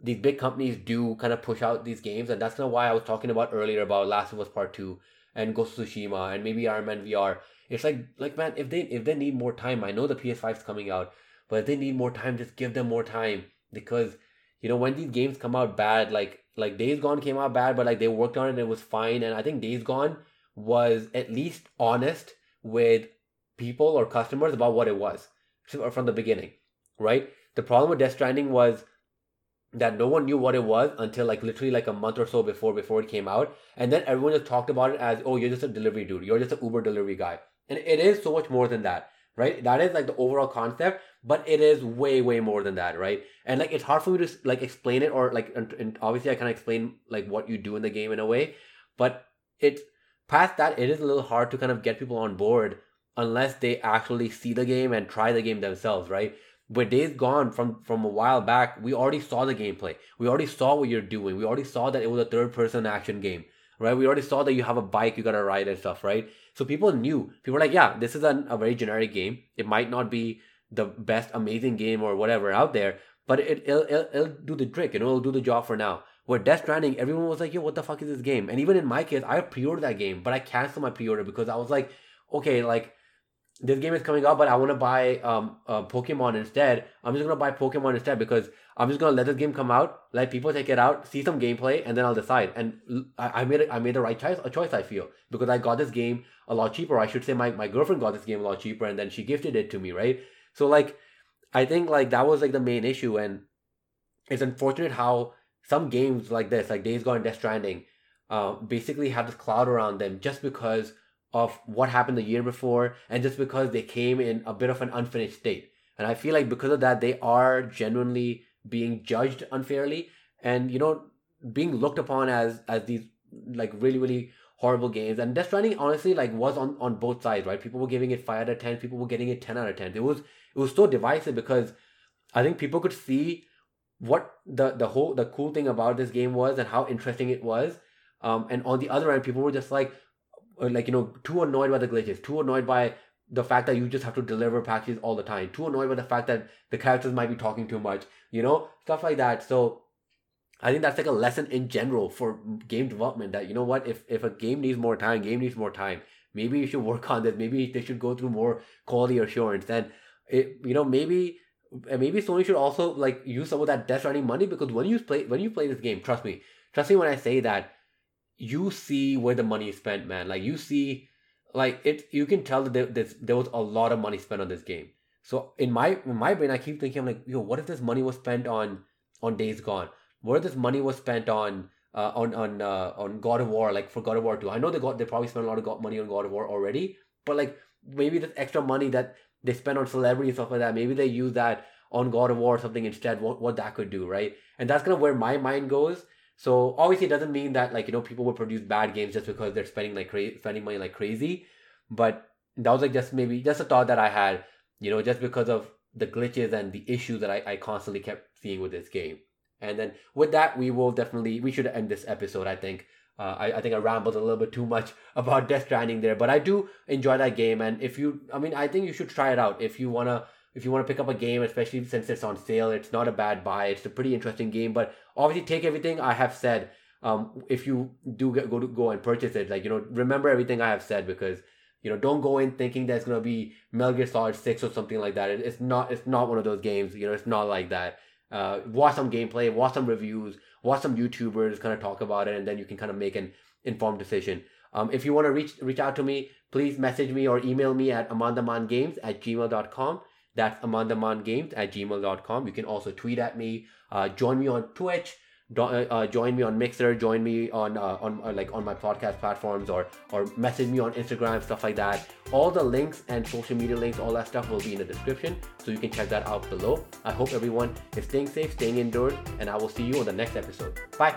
[SPEAKER 1] these big companies do kind of push out these games. And that's kind of why i was talking about earlier about last of us part 2 and ghost of tsushima and maybe iron man vr it's like like man if they if they need more time i know the ps5 is coming out but if they need more time just give them more time. Because you know when these games come out bad like like days gone came out bad but like they worked on it and it was fine. And i think days gone was at least honest with people or customers about what it was from the beginning right? The problem with death stranding was that no one knew what it was until like literally like a month or so before before it came out. And then everyone just talked about it as oh you're just a delivery dude. You're just an uber delivery guy. And it is so much more than that right? That is like the overall concept but it is way way more than that right? And like it's hard for me to like explain it or like and, and obviously i can explain like what you do in the game in a way but it's past that it is a little hard to kind of get people on board unless they actually see the game and try the game themselves right? But days gone from from a while back we already saw the gameplay. We already saw what you're doing. We already saw that it was a third person action game right? We already saw that you have a bike you gotta ride and stuff right? So people knew. People were like yeah this is a, a very generic game. It might not be the best amazing game or whatever out there, but it, it'll, it'll, it'll do the trick, you know, it'll do the job for now. Where Death Stranding, everyone was like, yo, what the fuck is this game? And even in my case, I pre-ordered that game, but I canceled my pre-order because I was like, okay, like, this game is coming out, but I want to buy um uh, Pokemon instead. I'm just gonna buy Pokemon instead because I'm just gonna let this game come out, let people take it out, see some gameplay, and then I'll decide. And I, I made. I made the right choice. A choice I feel because I got this game a lot cheaper. I should say my my girlfriend got this game a lot cheaper, and then she gifted it to me, right? So like I think like that was like the main issue and it's unfortunate how some games like this, like Days Gone and Death Stranding, uh, basically have this cloud around them just because of what happened the year before and just because they came in a bit of an unfinished state. And I feel like because of that, they are genuinely being judged unfairly and, you know, being looked upon as as these like really, really horrible games. And Death Stranding honestly like was on, on both sides, right? People were giving it five out of ten, people were getting it ten out of ten. It was it was so divisive because I think people could see what the the whole the cool thing about this game was and how interesting it was. Um, and on the other end, people were just like, uh, like you know, too annoyed by the glitches, too annoyed by the fact that you just have to deliver patches all the time, too annoyed by the fact that the characters might be talking too much, you know, stuff like that. So I think that's like a lesson in general for game development that you know what if if a game needs more time, game needs more time. Maybe you should work on this. Maybe they should go through more quality assurance. And it, you know, maybe maybe Sony should also like use some of that Death Stranding money because when you play when you play this game, trust me, trust me when I say that, you see where the money is spent, man. Like you see, like it, you can tell that there, there was a lot of money spent on this game. So in my in my brain, I keep thinking, I'm like, yo, what if this money was spent on on Days Gone? What if this money was spent on uh, on on uh, on God of War, like for God of War 2? I know they got they probably spent a lot of money on God of War already, but like maybe this extra money that they spend on celebrity stuff like that. Maybe they use that on God of War or something instead. What what that could do, right? And that's kind of where my mind goes. So obviously, it doesn't mean that like you know people will produce bad games just because they're spending like crazy, spending money like crazy. But that was like just maybe just a thought that I had, you know, just because of the glitches and the issues that I, I constantly kept seeing with this game. And then with that, we will definitely we should end this episode. I think uh, I, I think I rambled a little bit too much about Death Stranding there, but I do enjoy that game. And if you, I mean, I think you should try it out if you wanna if you want to pick up a game, especially since it's on sale. It's not a bad buy. It's a pretty interesting game, but obviously take everything I have said. Um, if you do get, go to go and purchase it, like you know, remember everything I have said because you know, don't go in thinking there's gonna be Metal Gear Solid Six or something like that. It, it's not. It's not one of those games. You know, it's not like that. Uh, watch some gameplay, watch some reviews, watch some YouTubers kind of talk about it, and then you can kind of make an informed decision. Um, if you want to reach reach out to me, please message me or email me at amandamangames at gmail.com. That's amandamangames at gmail.com. You can also tweet at me. Uh, join me on Twitch. Uh, uh, join me on Mixer, join me on uh, on uh, like on my podcast platforms, or or message me on Instagram, stuff like that. All the links and social media links, all that stuff will be in the description, so you can check that out below. I hope everyone is staying safe, staying indoors, and I will see you on the next episode. Bye.